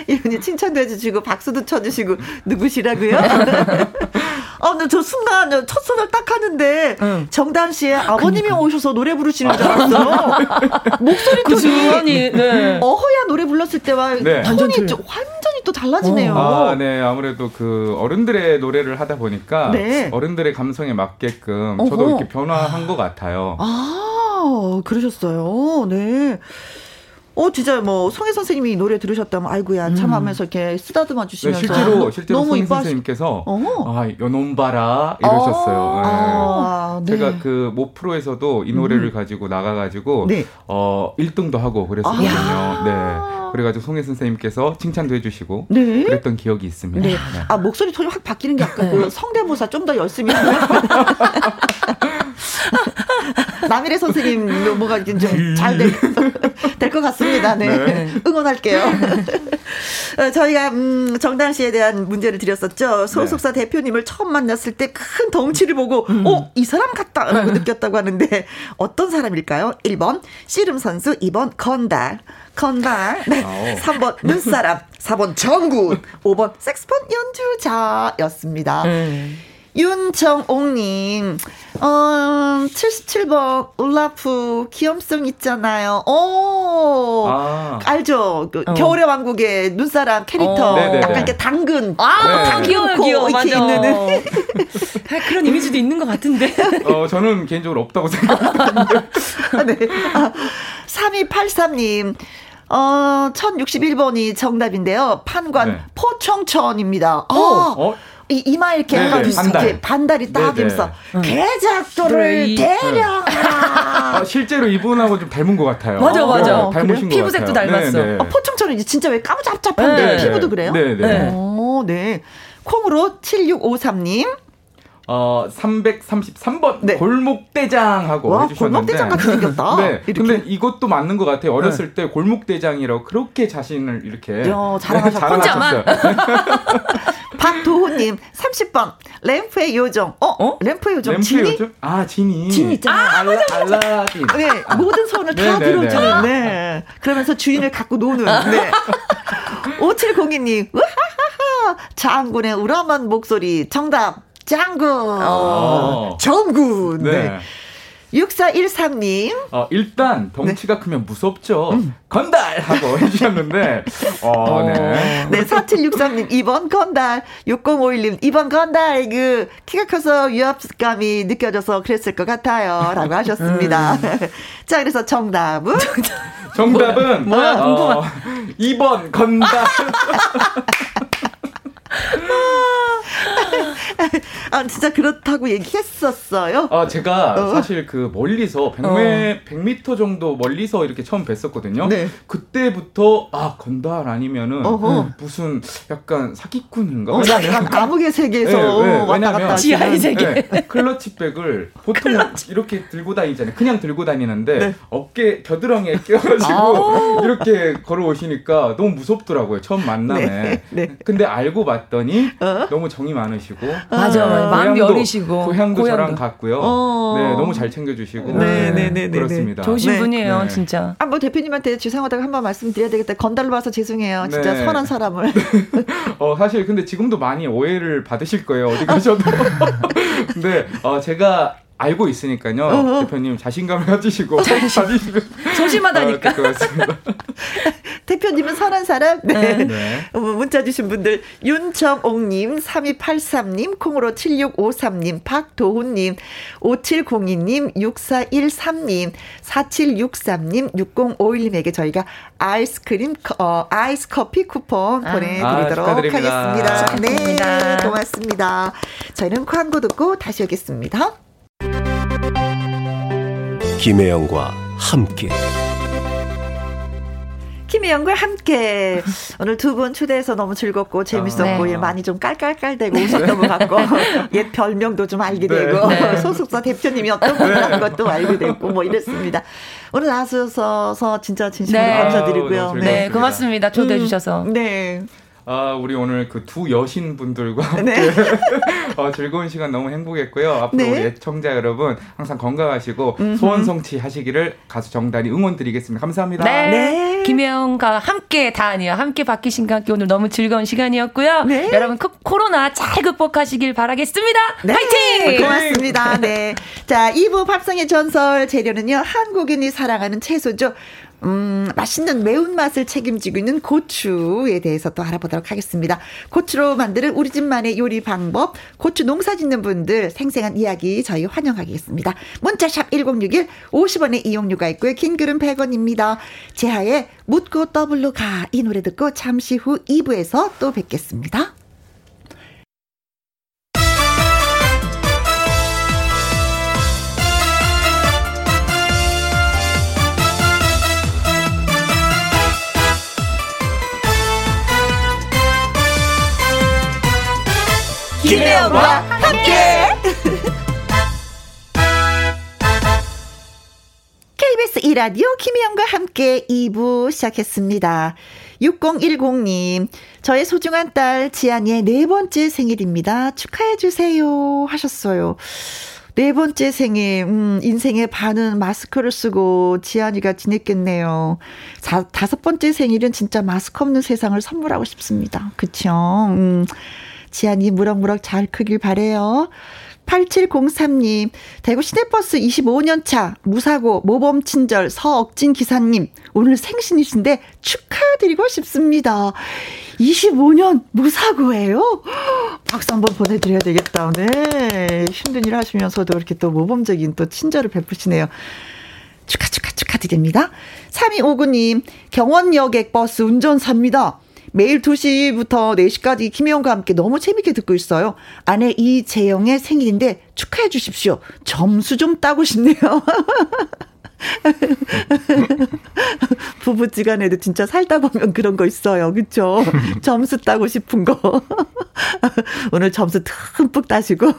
이분이 칭찬도 해주시고, 박수도 쳐주시고, 누구시라고요? 어, 근데 저 순간 첫 손을 딱 하는데, 응. 정다은 씨의 아버님이 오셔서 노래 부르시는 줄 알았어. 목소리 그 톤이. 주원이, 네. 어허야 노래 불렀을 때와 네. 톤이 좀 완전히 또 달라지네요. 아, 네. 아무래도 그 어른들의 노래를 하다 보니까 네. 어른들의 감성에 맞게끔 어허. 저도 이렇게 변화한 것 같아요. 아, 그러셨어요. 네. 어, 진짜 뭐, 송혜 선생님이 이 노래 들으셨다면, 아이고야, 참 하면서 이렇게 쓰다듬어 네, 주시면서. 실제로 실제로 너무 송희 이뻐하시- 선생님께서 어허. 아 연놈 봐라 이러셨어요. 네. 아, 네. 제가 그 모 프로에서도 이 노래를 가지고 나가 가지고 네. 어 1등도 하고 그랬었거든요. 아. 네. 그래가지고 송혜 선생님께서 칭찬도 해주시고 네. 그랬던 기억이 있습니다. 네. 아, 목소리 톤이 확 바뀌는 게 아까 그 성대모사 좀 더 열심히. 남일의 선생님, 뭐가 좀잘될 것 같습니다. 네. 네. 응원할게요. 어, 저희가, 음, 정당 씨에 대한 문제를 드렸었죠. 소속사 대표님을 처음 만났을 때 큰 덩치를 보고, 어, 이 사람 같다라고 느꼈다고 하는데, 어떤 사람일까요? 1번, 씨름 선수, 2번, 건달. 건달. 네. 아오. 3번, 눈사람. 4번, 정군. 5번, 색스폰 연주자였습니다. 음. 윤정옥님, 어, 77번, 울라프, 귀염성 있잖아요. 오, 아. 알죠? 그 어. 겨울의 왕국의 눈사람 캐릭터. 어. 네네네. 약간 이렇게 당근. 아, 네. 코 귀여워. 이렇게 맞아. 있는. 다 그런 이미지도 있는 것 같은데. 어 저는 개인적으로 없다고 생각합니다. 네. 아, 3283님. 어, 1061번이 정답인데요. 판관 네. 포청천입니다. 어, 어? 이 이마 이렇게 네네, 해가지고 반달. 이렇게 반달이 딱 네네. 있어. 개작도를 그래. 대령하라. 아, 실제로 이분하고 좀 닮은 것 같아요. 맞아, 맞아. 네, 닮으신 것 피부색도 같아요. 닮았어. 네, 네. 어, 포청천은 이제 진짜 왜 까무잡잡한데 네. 피부도 그래요? 네, 네. 네. 오, 네. 콩으로 7653님. 어, 333번 네. 골목대장하고 와, 해주셨는데 골목대장 같이 생겼다. 네. 이렇게. 근데 이것도 맞는 것 같아요. 어렸을 때 골목대장이라고 그렇게 자신을 이렇게 야, 자랑하셨- 자랑하셨어요. 박도호님 30번 램프의 요정. 어? 어? 램프의 요정 램프 진이? 요즘? 아, 진이. 진 있잖아요. 알라, 알라딘. 네, 모든 소원을 다 네, 네, 들어주는, 네. 그러면서 주인을 갖고 노는, 네. 5702님, 우하하하, 장군의 우람한 목소리, 정답, 장군. 어. 정군. 네. 네. 6413님. 어, 일단 덩치가 네. 크면 무섭죠. 음. 건달! 하고 해주셨는데, 어, 네. 네, 4763님, 2번 건달. 6051님, 2번 건달. 그, 키가 커서 위압감이 느껴져서 그랬을 것 같아요. 라고 하셨습니다. 음. 자, 그래서 정답은? 정답은, 뭐야, 뭐야 궁금한. 어, 2번 건달. 아, 진짜 그렇다고 얘기했었어요? 아, 제가 어. 사실 그 멀리서 100m, 어. 100m 정도 멀리서 이렇게 처음 뵀었거든요. 네. 그때부터 아, 건달 아니면은 어허. 무슨 약간 사기꾼인가? 어, 약간 암흑의 세계에서 네, 네. 왔다 갔다 지하의 세계. 네, 클러치백을 보통 클러치. 이렇게 들고 다니잖아요. 그냥 들고 다니는데 네. 어깨 겨드랑이에 끼워가지고 이렇게 걸어오시니까 너무 무섭더라고요. 처음 만남에. 네, 네. 근데 알고 봤더니 어? 너무 정이 많으시고 맞아, 아, 마음이 어리시고 고향도, 고향도, 저랑 같고요. 어. 네, 너무 잘 챙겨주시고 네, 네, 네, 네 그렇습니다. 좋으신 네. 분이에요, 네. 진짜. 아, 뭐 대표님한테 죄송하다고 한 번 말씀드려야 되겠다. 건달로 봐서 죄송해요. 진짜 네. 선한 사람을. 어, 사실 근데 지금도 많이 오해를 받으실 거예요. 어디 가셔도. 근데 어, 제가 알고 있으니까요. 어허. 대표님 자신감을 가지시고 다니시면 조심하다니까. 어, 대표님은 선한 사람. 네. 네. 어, 문자 주신 분들 윤정옥님, 3283님, 콩으로 7653님, 박도훈님, 5702님, 6413님, 4763님, 6051님에게 저희가 아이스크림 어, 아이스 커피 쿠폰 아. 보내드리도록 아, 하겠습니다. 네, 고맙습니다. 저희는 광고 듣고 다시 오겠습니다. 김혜영과 함께. 김혜영과 함께 오늘 두 분 초대해서 너무 즐겁고 재밌었고 네. 예, 많이 좀 깔깔깔대고 웃었던 것 같고 옛 별명도 좀 알게 네. 되고 네. 소속사 대표님이 어떤 분이라는 네. 것도 알게 됐고 뭐 이랬습니다. 오늘 나와주셔서 진짜 진심으로 네. 감사드리고요. 네. 네, 고맙습니다. 초대해 주셔서. 음, 네. 아, 우리 오늘 그 두 여신분들과 함께 네. 어, 즐거운 시간 너무 행복했고요. 앞으로 네. 우리 애청자 여러분 항상 건강하시고 음흠. 소원 성취하시기를 가수 정단이 응원 드리겠습니다. 감사합니다. 네. 네. 김혜영과 함께 다 아니요. 함께 바뀌신 것 같게 오늘 너무 즐거운 시간이었고요. 네. 여러분 코, 로나 잘 극복하시길 바라겠습니다. 네. 파이팅! 고맙습니다. 네. 자, 2부 밥상의 전설 재료는요. 한국인이 사랑하는 채소죠. 음, 맛있는 매운맛을 책임지고 있는 고추에 대해서 또 알아보도록 하겠습니다. 고추로 만드는 우리 집만의 요리 방법, 고추 농사 짓는 분들 생생한 이야기 저희 환영하겠습니다. 문자샵 1061 50원의 이용료가 있고요. 긴 글은 100원입니다. 제하의 묻고 더블로 가 이 노래 듣고 잠시 후 2부에서 또 뵙겠습니다. 김혜영과 함께. KBS 이라디오 김혜영과 함께 2부 시작했습니다. 6010님, 저의 소중한 딸 지안이의 네 번째 생일입니다. 축하해주세요. 하셨어요. 네 번째 생일, 음, 인생의 반은 마스크를 쓰고 지안이가 지냈겠네요. 자, 다섯 번째 생일은 진짜 마스크 없는 세상을 선물하고 싶습니다. 그쵸? 음. 지안이 무럭무럭 잘 크길 바래요. 8703님, 대구 시내버스 25년 차, 무사고, 모범 친절, 서억진 기사님, 오늘 생신이신데 축하드리고 싶습니다. 25년 무사고예요? 박수 한번 보내드려야 되겠다. 네. 힘든 일 하시면서도 이렇게 또 모범적인 또 친절을 베푸시네요. 축하, 축하, 축하드립니다. 3259님, 경원여객 버스 운전사입니다. 매일 2시부터 4시까지 김혜영과 함께 너무 재밌게 듣고 있어요. 아내 이재영의 생일인데 축하해 주십시오. 점수 좀 따고 싶네요. 부부지간에도 진짜 살다 보면 그런 거 있어요. 그쵸? 점수 따고 싶은 거. 오늘 점수 듬뿍 따시고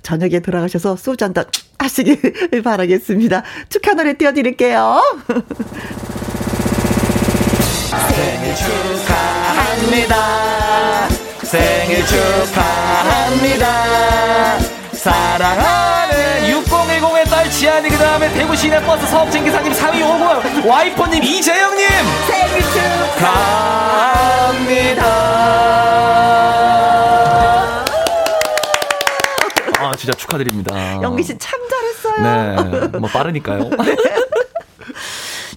저녁에 돌아가셔서 소주 한잔 하시길 바라겠습니다. 축하 노래 띄워드릴게요. 생일 축하합니다. 생일 축하합니다. 사랑하는 6010의 딸 지안이 그 다음에 대구 시내 버스 서업진 기사님 3259 와이퍼님 이재영님 생일 축하합니다. 아 진짜 축하드립니다. 영기 씨 참 잘했어요. 네. 뭐 빠르니까요.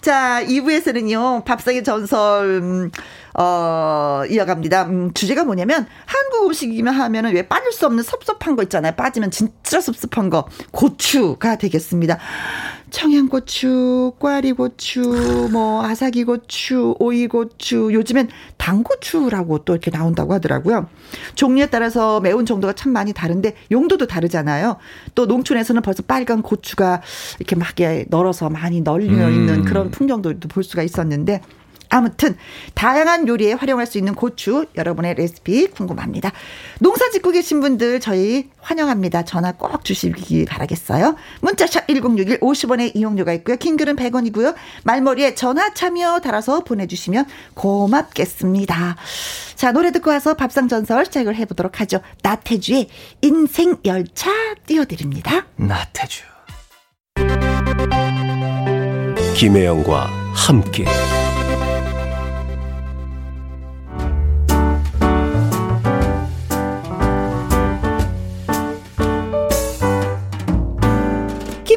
자, 2부에서는요, 밥상의 전설, 음, 어, 이어갑니다. 음, 주제가 뭐냐면, 한국 음식이면 하면은 왜 빠질 수 없는 섭섭한 거 있잖아요. 빠지면 진짜 섭섭한 거. 고추가 되겠습니다. 청양고추, 꽈리고추, 뭐, 아사기고추, 오이고추, 요즘엔 당고추라고 또 이렇게 나온다고 하더라고요. 종류에 따라서 매운 정도가 참 많이 다른데, 용도도 다르잖아요. 또 농촌에서는 벌써 빨간 고추가 이렇게 막 널어서 많이 널려 있는 음. 그런 풍경도 볼 수가 있었는데, 아무튼 다양한 요리에 활용할 수 있는 고추 여러분의 레시피 궁금합니다. 농사 짓고 계신 분들 저희 환영합니다. 전화 꼭 주시기 바라겠어요. 문자샵 1061 50원의 이용료가 있고요. 킹글은 100원이고요. 말머리에 전화 참여 달아서 보내주시면 고맙겠습니다. 자 노래 듣고 와서 밥상 전설 시작을 해보도록 하죠. 나태주의 인생 열차 띄워드립니다. 나태주 김혜영과 함께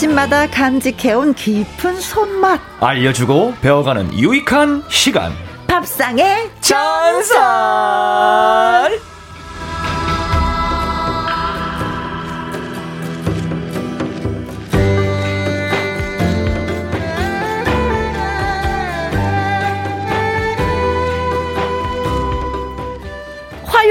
집집마다 간직해온 깊은 손맛. 알려주고 배워가는 유익한 시간. 밥상의 전설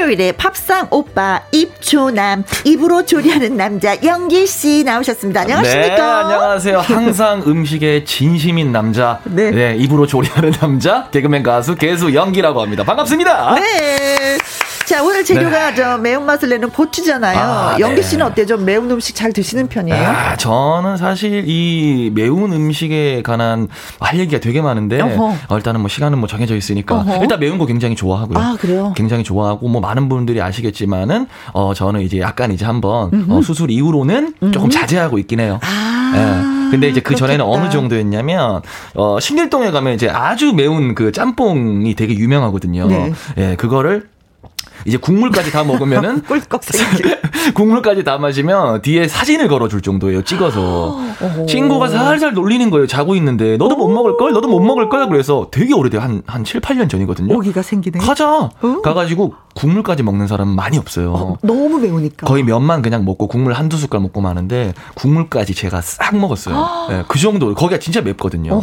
화요일에 팝상 오빠 입조남 입으로 조리하는 남자 영기 씨 나오셨습니다. 안녕하십니까? 네, 안녕하세요. 항상 음식에 진심인 남자. 네. 네, 입으로 조리하는 남자 개그맨 가수 개수 영기라고 합니다. 반갑습니다. 네. 자, 오늘 재료가 네. 저 매운맛을 내는 고추잖아요. 아, 영기 씨는 네. 어때요? 좀 매운 음식 잘 드시는 편이에요? 아, 저는 사실 이 매운 음식에 관한 할 얘기가 되게 많은데 어, 일단은 뭐 시간은 뭐 정해져 있으니까 어허. 일단 매운 거 굉장히 좋아하고요. 아, 그래요? 굉장히 좋아하고 뭐 많은 분들이 아시겠지만은 어 저는 이제 약간 이제 한번 어, 수술 이후로는 음흠. 조금 자제하고 있긴 해요. 아. 네. 근데 이제 그 전에는 어느 정도였냐면 어 신길동에 가면 이제 아주 매운 그 짬뽕이 되게 유명하거든요. 네. 예, 그거를 이제 국물까지 다 먹으면은 꿀꺽 국물까지 다 마시면 뒤에 사진을 걸어줄 정도예요. 찍어서 친구가 살살 놀리는 거예요. 자고 있는데 너도 못 먹을 걸, 너도 못 먹을 거야. 그래서 되게 오래돼요. 한한 7, 8년 전이거든요. 오기가 생기네. 가자. 어? 가가지고 국물까지 먹는 사람은 많이 없어요. 어, 너무 매우니까. 거의 면만 그냥 먹고 국물 한두 숟갈 먹고 마는데 국물까지 제가 싹 먹었어요. 네, 그 정도. 거기가 진짜 맵거든요.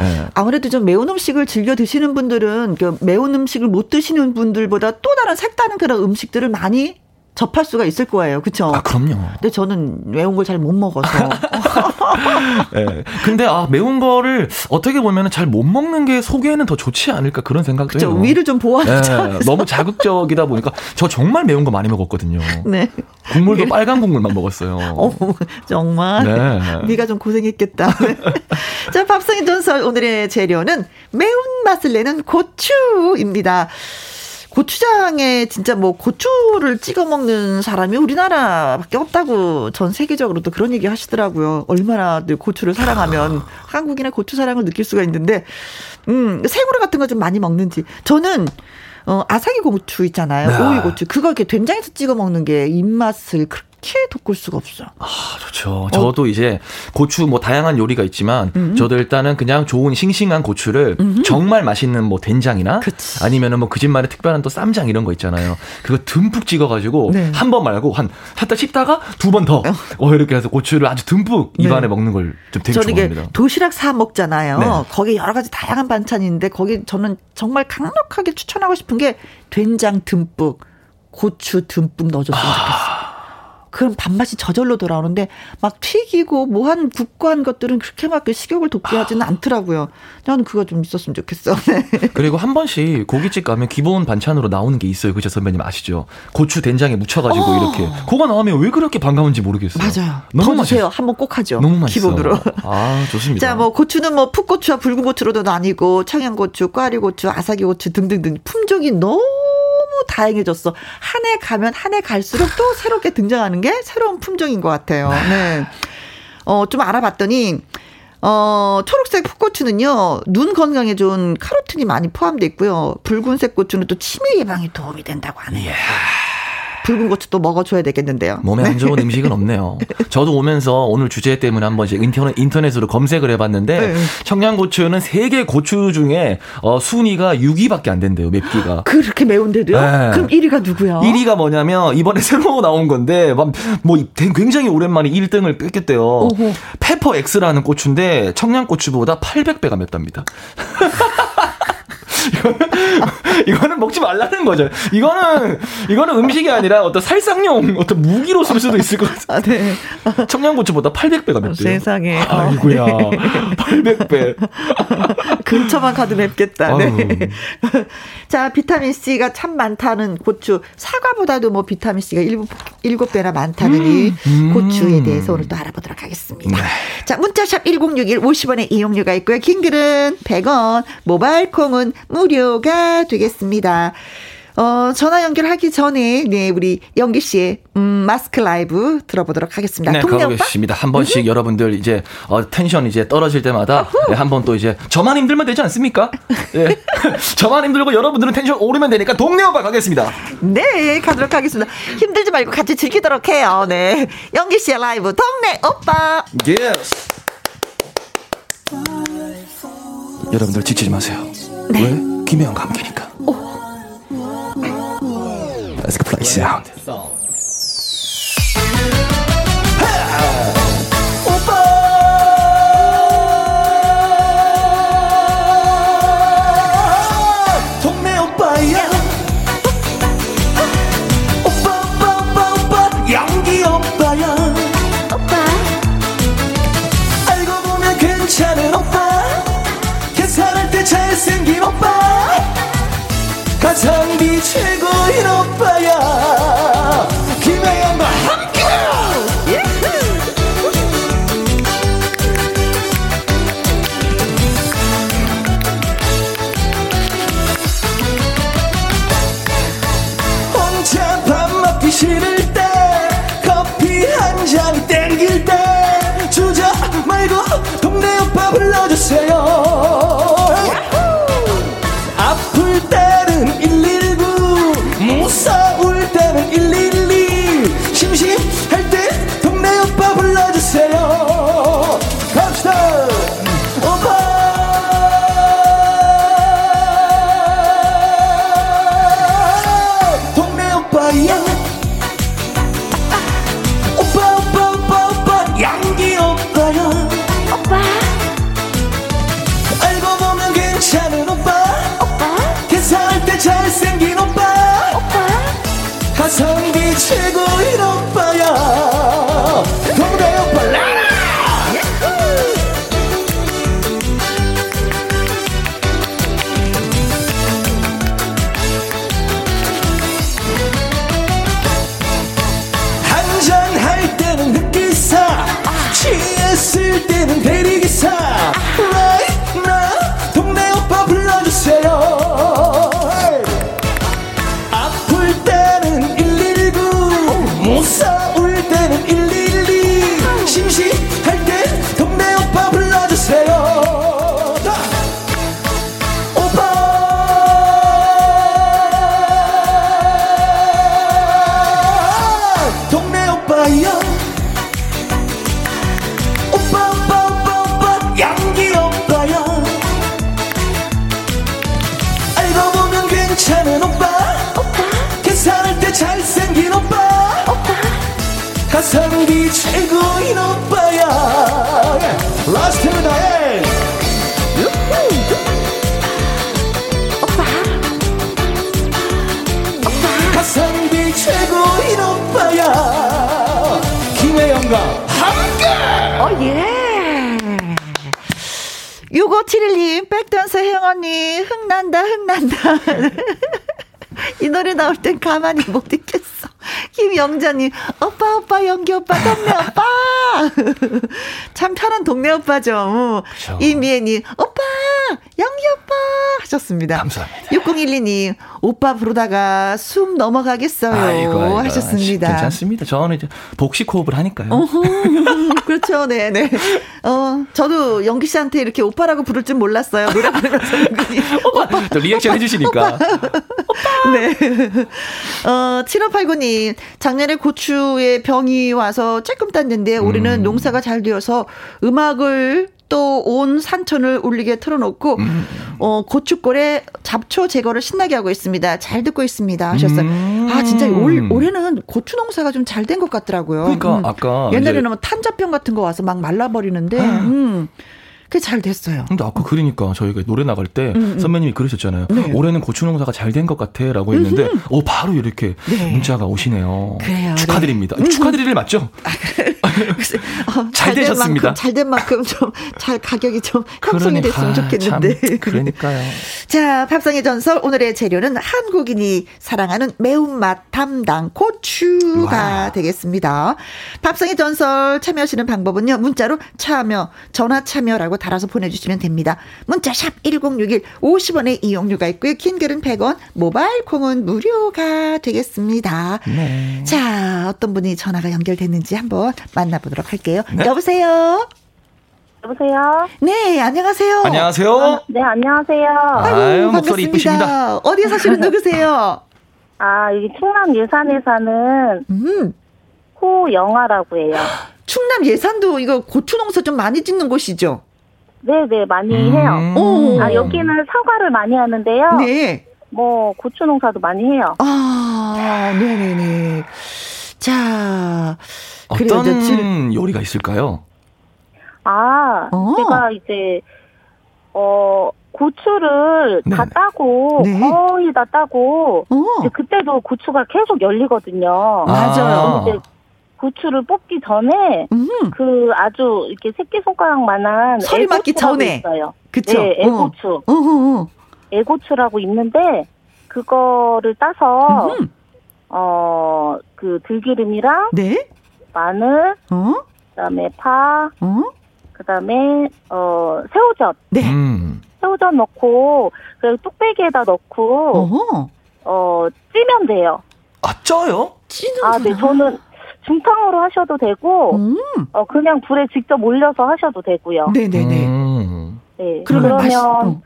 네. 아무래도 좀 매운 음식을 즐겨 드시는 분들은 그 매운 음식을 못 드시는 분들보다 또 다른 색다른 그런 음식들을 많이 접할 수가 있을 거예요. 그렇죠? 아, 그럼요. 근데 저는 매운 걸 잘 못 먹어서. 네. 근데 아 매운 거를 어떻게 보면 잘 못 먹는 게 속에는 더 좋지 않을까 그런 생각도 그쵸, 해요. 위를 좀 보완하자. 네, 너무 자극적이다 보니까 저 정말 매운 거 많이 먹었거든요. 네. 국물도 빨간 국물만 먹었어요. 어, 정말. 네. 네가 좀 고생했겠다. 자, 밥상의 전설 오늘의 재료는 매운 맛을 내는 고추입니다. 고추장에 진짜 뭐 고추를 찍어 먹는 사람이 우리나라밖에 없다고 전 세계적으로도 그런 얘기 하시더라고요. 얼마나 고추를 사랑하면 한국인의 고추 사랑을 느낄 수가 있는데, 음, 생으로 같은 거 좀 많이 먹는지. 저는 어, 아사기 고추 있잖아요. 네. 오이 고추. 그거 이렇게 된장에서 찍어 먹는 게 입맛을 그렇게 이렇게 돋굴 수가 없어. 아, 좋죠. 저도 어. 이제 고추 뭐 다양한 요리가 있지만 음 저도 일단은 그냥 좋은 싱싱한 고추를 음 정말 맛있는 뭐 된장이나 그치. 아니면은 뭐그 집만의 특별한 또 쌈장 이런 거 있잖아요. 그거 듬뿍 찍어 가지고 네. 한번 말고 한 살짝 씹다가 두 번 더. 어. 어. 이렇게 해서 고추를 아주 듬뿍 네. 입안에 먹는 걸 좀 되게 좋아합니다. 도시락 사 먹잖아요. 네. 거기 여러 가지 다양한 반찬인데 거기 저는 정말 강력하게 추천하고 싶은 게 된장 듬뿍 고추 듬뿍 넣어줬으면 아. 좋겠어요. 그럼 밥맛이 저절로 돌아오는데 막 튀기고 뭐한 국과한 것들은 그렇게 막그 식욕을 돋게 하지는 않더라고요. 저는 그거 좀 있었으면 좋겠어. 네. 그리고 한 번씩 고깃집 가면 기본 반찬으로 나오는 게 있어요. 그죠 선배님 아시죠? 고추 된장에 묻혀가지고 어. 이렇게 그거 나오면 왜 그렇게 반가운지 모르겠어요. 맞아요. 너무 맛있어요. 한번 꼭 하죠. 너무 맛있어. 기본으로. 아 좋습니다. 자, 뭐 고추는 뭐 풋고추와 붉은 고추로도 나뉘고 청양고추, 꽈리고추, 아사기고추 등등등 품종이 너무 다행해졌어. 한 해 가면 한 해 갈수록 또 새롭게 등장하는 게 새로운 품종인 것 같아요. 네. 어, 좀 알아봤더니, 어, 초록색 풋고추는요, 눈 건강에 좋은 카로틴이 많이 포함되어 있고요. 붉은색 고추는 또 치매 예방에 도움이 된다고 하네요. 붉은 고추도 먹어줘야 되겠는데요. 몸에 안 좋은 네. 음식은 없네요. 저도 오면서 오늘 주제 때문에 한번 인터넷, 인터넷으로 검색을 해봤는데 네. 청양고추는 세계 고추 중에 어, 순위가 6위밖에 안 된대요. 맵기가. 그렇게 매운데도요? 네. 그럼 1위가 누구야? 1위가 뭐냐면 이번에 새로 나온 건데 뭐 굉장히 오랜만에 1등을 뺏겼대요. 오호. 페퍼 X라는 고추인데 청양고추보다 800배가 맵답니다. 이거는, 이거는 먹지 말라는 거죠. 이거는, 이거는 음식이 아니라 어떤 살상용 어떤 무기로 쓸 수도 있을 것 같아요. 아, 네. 청양고추보다 800배가 맵대요. 세상에. 아이고야. 800배. 근처만 가도 맵겠다. 네. 자, 비타민C가 참 많다는 고추. 사과보다도 뭐 비타민C가 7, 배나 많다는 음, 이 음. 고추에 대해서 오늘 또 알아보도록 하겠습니다. 네. 자, 문자샵 1061 50원의 이용료가 있고요. 긴 글은 100원, 모바일 콩은 무료가 되겠습니다. 어, 전화 연결하기 전에, 네, 우리 영기 씨의, 음, 마스크 라이브 들어보도록 하겠습니다. 네, 가보겠습니다. 한 번씩 음 여러분들 이제, 어, 텐션 이제 떨어질 때마다, 네, 한번 또 이제, 저만 힘들면 되지 않습니까? 네. 저만 힘들고 여러분들은 텐션 오르면 되니까 동네 오빠 가겠습니다. 네, 가도록 하겠습니다. 힘들지 말고 같이 즐기도록 해요. 네. 영기 씨의 라이브, 동네 오빠. yes. 여러분들 지치지 마세요. 네. 왜? 김혜영 감기니까. 오. Let's play sound. 최고인 가성비 최고인 오빠야 최고인 오빠야 last 나의 가성비 최고인 오빠야 김혜영과 함께 어, 예. 6571님, 백댄서 혜영 언니, 흥난다, 흥난다. 이 노래 나올 땐 가만히 못. 김영자님, 오빠, 오빠, 연기 오빠, 동네 오빠. 참 편한 동네 오빠죠. 그쵸. 이미애님, 오빠, 연기 오빠. 하셨습니다. 감사합니다. 6012님, 오빠 부르다가 숨 넘어가겠어요. 아이고, 아이고, 하셨습니다. 괜찮습니다. 저는 이제 복식 호흡을 하니까요. 그렇죠, 네, 네. 어, 저도 영기 씨한테 이렇게 오빠라고 부를 줄 몰랐어요. 노래 부르면서 은근히. 오빠. 또 리액션 해주시니까. 네. 어, 7589님, 작년에 고추에 병이 와서 조금 땄는데 올해는 음. 농사가 잘 되어서 음악을 또온 산천을 울리게 틀어놓고 음. 어 고추골에 잡초 제거를 신나게 하고 있습니다. 잘 듣고 있습니다. 하셨어요. 음. 아 진짜 올 올해는 고추 농사가 좀 잘 된 것 같더라고요. 그러니까 음. 아까 옛날에는 뭐 탄저병 같은 거 와서 막 말라버리는데 음. 그게 잘 됐어요. 근데 아까 그러니까 저희가 노래 나갈 때 음, 음. 선배님이 그러셨잖아요. 네. 올해는 고추 농사가 잘 된 것 같아라고 했는데, 오 바로 이렇게 네. 문자가 오시네요. 그래요, 축하드립니다. 네. 축하드릴 일 맞죠? 어, 잘된 되셨습니다. 만큼, 잘 된 만큼 좀 잘 가격이 좀 형성이 됐으면 아, 좋겠는데. 참, 그러니까요. 자, 밥상의 전설 오늘의 재료는 한국인이 사랑하는 매운맛 담당 고추가 와. 되겠습니다. 밥상의 전설 참여하시는 방법은요. 문자로 참여, 전화 참여라고 달아서 보내주시면 됩니다. 문자 샵 1061, 50원의 이용료가 있고요. 긴 글은 100원, 모바일 콩은 무료가 되겠습니다. 네. 자, 어떤 분이 전화가 연결됐는지 한번 만나보도록 할게요. 네. 여보세요? 여보세요? 네, 안녕하세요. 안녕하세요. 네, 안녕하세요. 아유, 목소리 이쁘십니다. 어디에 사시는 누구세요? 아, 여기 충남 예산에 사는 음, 호영아라고 해요. 충남 예산도 이거 고추 농사 좀 많이 짓는 곳이죠? 네네, 많이 음. 해요. 오. 아, 여기는 사과를 많이 하는데요. 네. 뭐, 고추 농사도 많이 해요. 아, 네네네. 자. 어떤 이제 질- 요리가 있을까요? 아, 어. 제가 이제, 어, 고추를 네. 다 따고, 네. 거의 다 따고, 어, 이제 그때도 고추가 계속 열리거든요. 맞아요. 이제 고추를 뽑기 전에, 음, 그 아주 이렇게 새끼 손가락만한 서리 맞기 전에. 있어요. 그쵸? 네, 애고추. 어, 어, 어. 애고추라고 있는데 그거를 따서 음, 어그 들기름이랑 네? 마늘 어? 그다음에 파 어? 그다음에 어 새우젓 네. 음. 새우젓 넣고 그 뚝배기에다 넣고 어허. 어 찌면 돼요. 아, 쪄요? 찌는구나. 아, 네 저는 중탕으로 하셔도 되고 음, 어 그냥 불에 직접 올려서 하셔도 되고요. 네네네. 음. 네. 그러면 그러면 맛있, 어.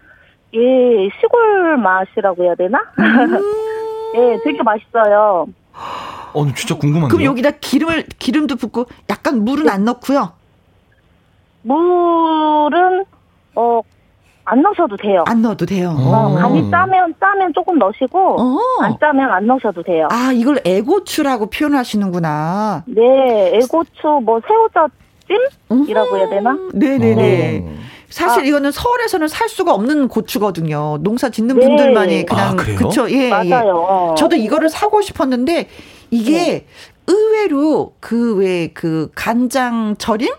예 시골 맛이라고 해야 되나? 음. 예, 되게 맛있어요. 어, 진짜 궁금한데요. 그럼 여기다 기름을, 기름도 붓고 약간 물은 안 넣고요. 물은 어 안 넣으셔도 돼요. 안 넣어도 돼요. 어. 어, 간이 짜면 짜면 조금 넣으시고 어. 안 짜면 안 넣으셔도 돼요. 아, 이걸 애고추라고 표현하시는구나. 네, 애고추 뭐 새우젓 찜이라고 해야 되나? 네네네. 어. 사실 아. 이거는 서울에서는 살 수가 없는 고추거든요. 농사 짓는 네. 분들만이 그냥 아? 그쵸? 예, 예. 맞아요. 저도 이거를 사고 싶었는데 이게 의외로 그 왜 그 간장 절임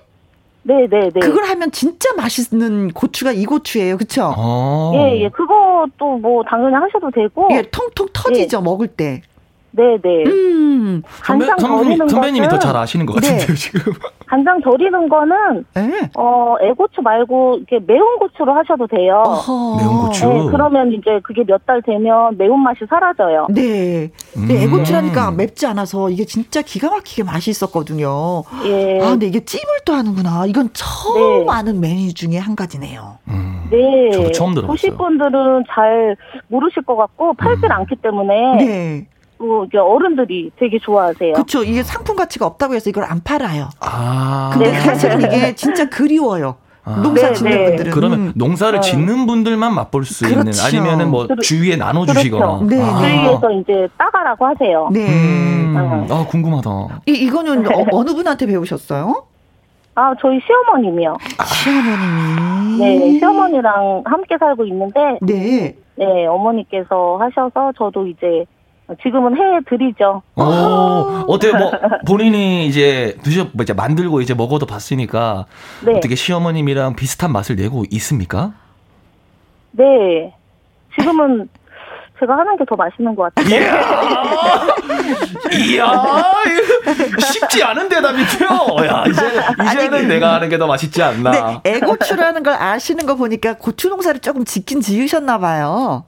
네, 네, 네. 그걸 하면 진짜 맛있는 고추가 이 고추예요. 그쵸? 어. 예, 예. 그것도 뭐 당연히 하셔도 되고. 예, 통통 터지죠, 먹을 때. 네, 네. 음. 선배, 간장 절이는 선배님이 더 잘 아시는 것 네. 같은데요, 지금. 간장 절이는 거는 예. 어 애고추 말고 이렇게 매운 고추로 하셔도 돼요. 어허. 매운 고추. 네, 그러면 이제 그게 몇 달 되면 매운 맛이 사라져요. 네. 음. 네, 애고추라니까 맵지 않아서 이게 진짜 기가 막히게 맛있었거든요. 예. 아, 근데 이게 찜을 또 하는구나. 이건 처음 네. 아는 메뉴 중에 한 가지네요. 음. 네. 저도 처음 들어봤어요. 보실 분들은 잘 모르실 것 같고 팔질 음. 않기 때문에 네. 또 이게 어른들이 되게 좋아하세요. 그렇죠. 이게 상품 가치가 없다고 해서 이걸 안 팔아요. 아. 근데 네. 사실은 이게 진짜 그리워요. 아. 농사 네, 짓는 네. 분들은. 그러면 음. 농사를 어. 짓는 분들만 맛볼 수 있는 그렇죠. 아니면은 뭐 그렇- 주위에 나눠 주시거나 그렇죠. 네, 아. 네. 주위에서 이제 따가라고 하세요. 네. 음. 음. 아, 궁금하다. 이, 이거는 어, 느 분한테 배우셨어요? 아, 저희 시어머님이요. 아, 시어머님이. 네, 시어머니랑 함께 살고 있는데. 네. 네, 어머니께서 하셔서 저도 이제 지금은 해 드리죠. 어, 어때요? 뭐 본인이 이제 드셔 뭐 이제 만들고 이제 먹어도 봤으니까 네. 어떻게 시어머님이랑 비슷한 맛을 내고 있습니까? 네. 지금은 제가 하는 게 더 맛있는 것 같아요. 이야, 쉽지 않은 대답이죠. 야, 이제 이제는 아니, 내가 하는 게 더 맛있지 않나. 네, 애고추라는 걸 아시는 거 보니까 고추 농사를 조금 짓긴 지으셨나 봐요.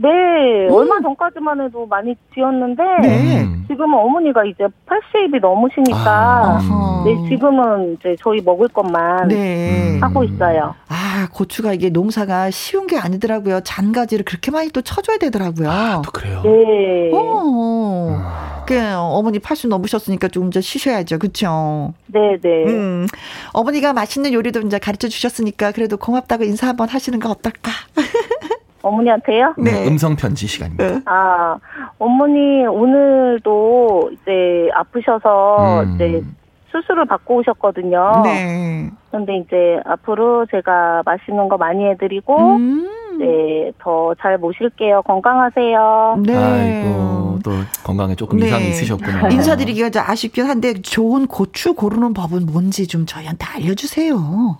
네, 음. 얼마 전까지만 해도 많이 지었는데 네. 지금은 어머니가 이제 80이 넘으시니까 아. 네, 지금은 이제 저희 먹을 것만 네. 하고 있어요. 아, 고추가 이게 농사가 쉬운 게 아니더라고요. 잔가지를 그렇게 많이 또 쳐줘야 되더라고요. 아, 또 그래요. 네. 어. 그 어머니 80 넘으셨으니까 조금 더 쉬셔야죠. 그렇죠? 네, 네. 음. 어머니가 맛있는 요리도 이제 가르쳐 주셨으니까 그래도 고맙다고 인사 한번 하시는 거 어떨까? 어머니한테요? 네. 네. 음성 편지 시간입니다. 네. 아, 어머니 오늘도 이제 아프셔서 음. 이제 수술을 받고 오셨거든요. 네. 그런데 이제 앞으로 제가 맛있는 거 많이 해드리고, 음. 네, 더 잘 모실게요. 건강하세요. 네. 아이고, 또 건강에 조금 네. 이상이 있으셨구나. 인사드리기가 좀 아쉽긴 한데, 좋은 고추 고르는 법은 뭔지 좀 저희한테 알려주세요.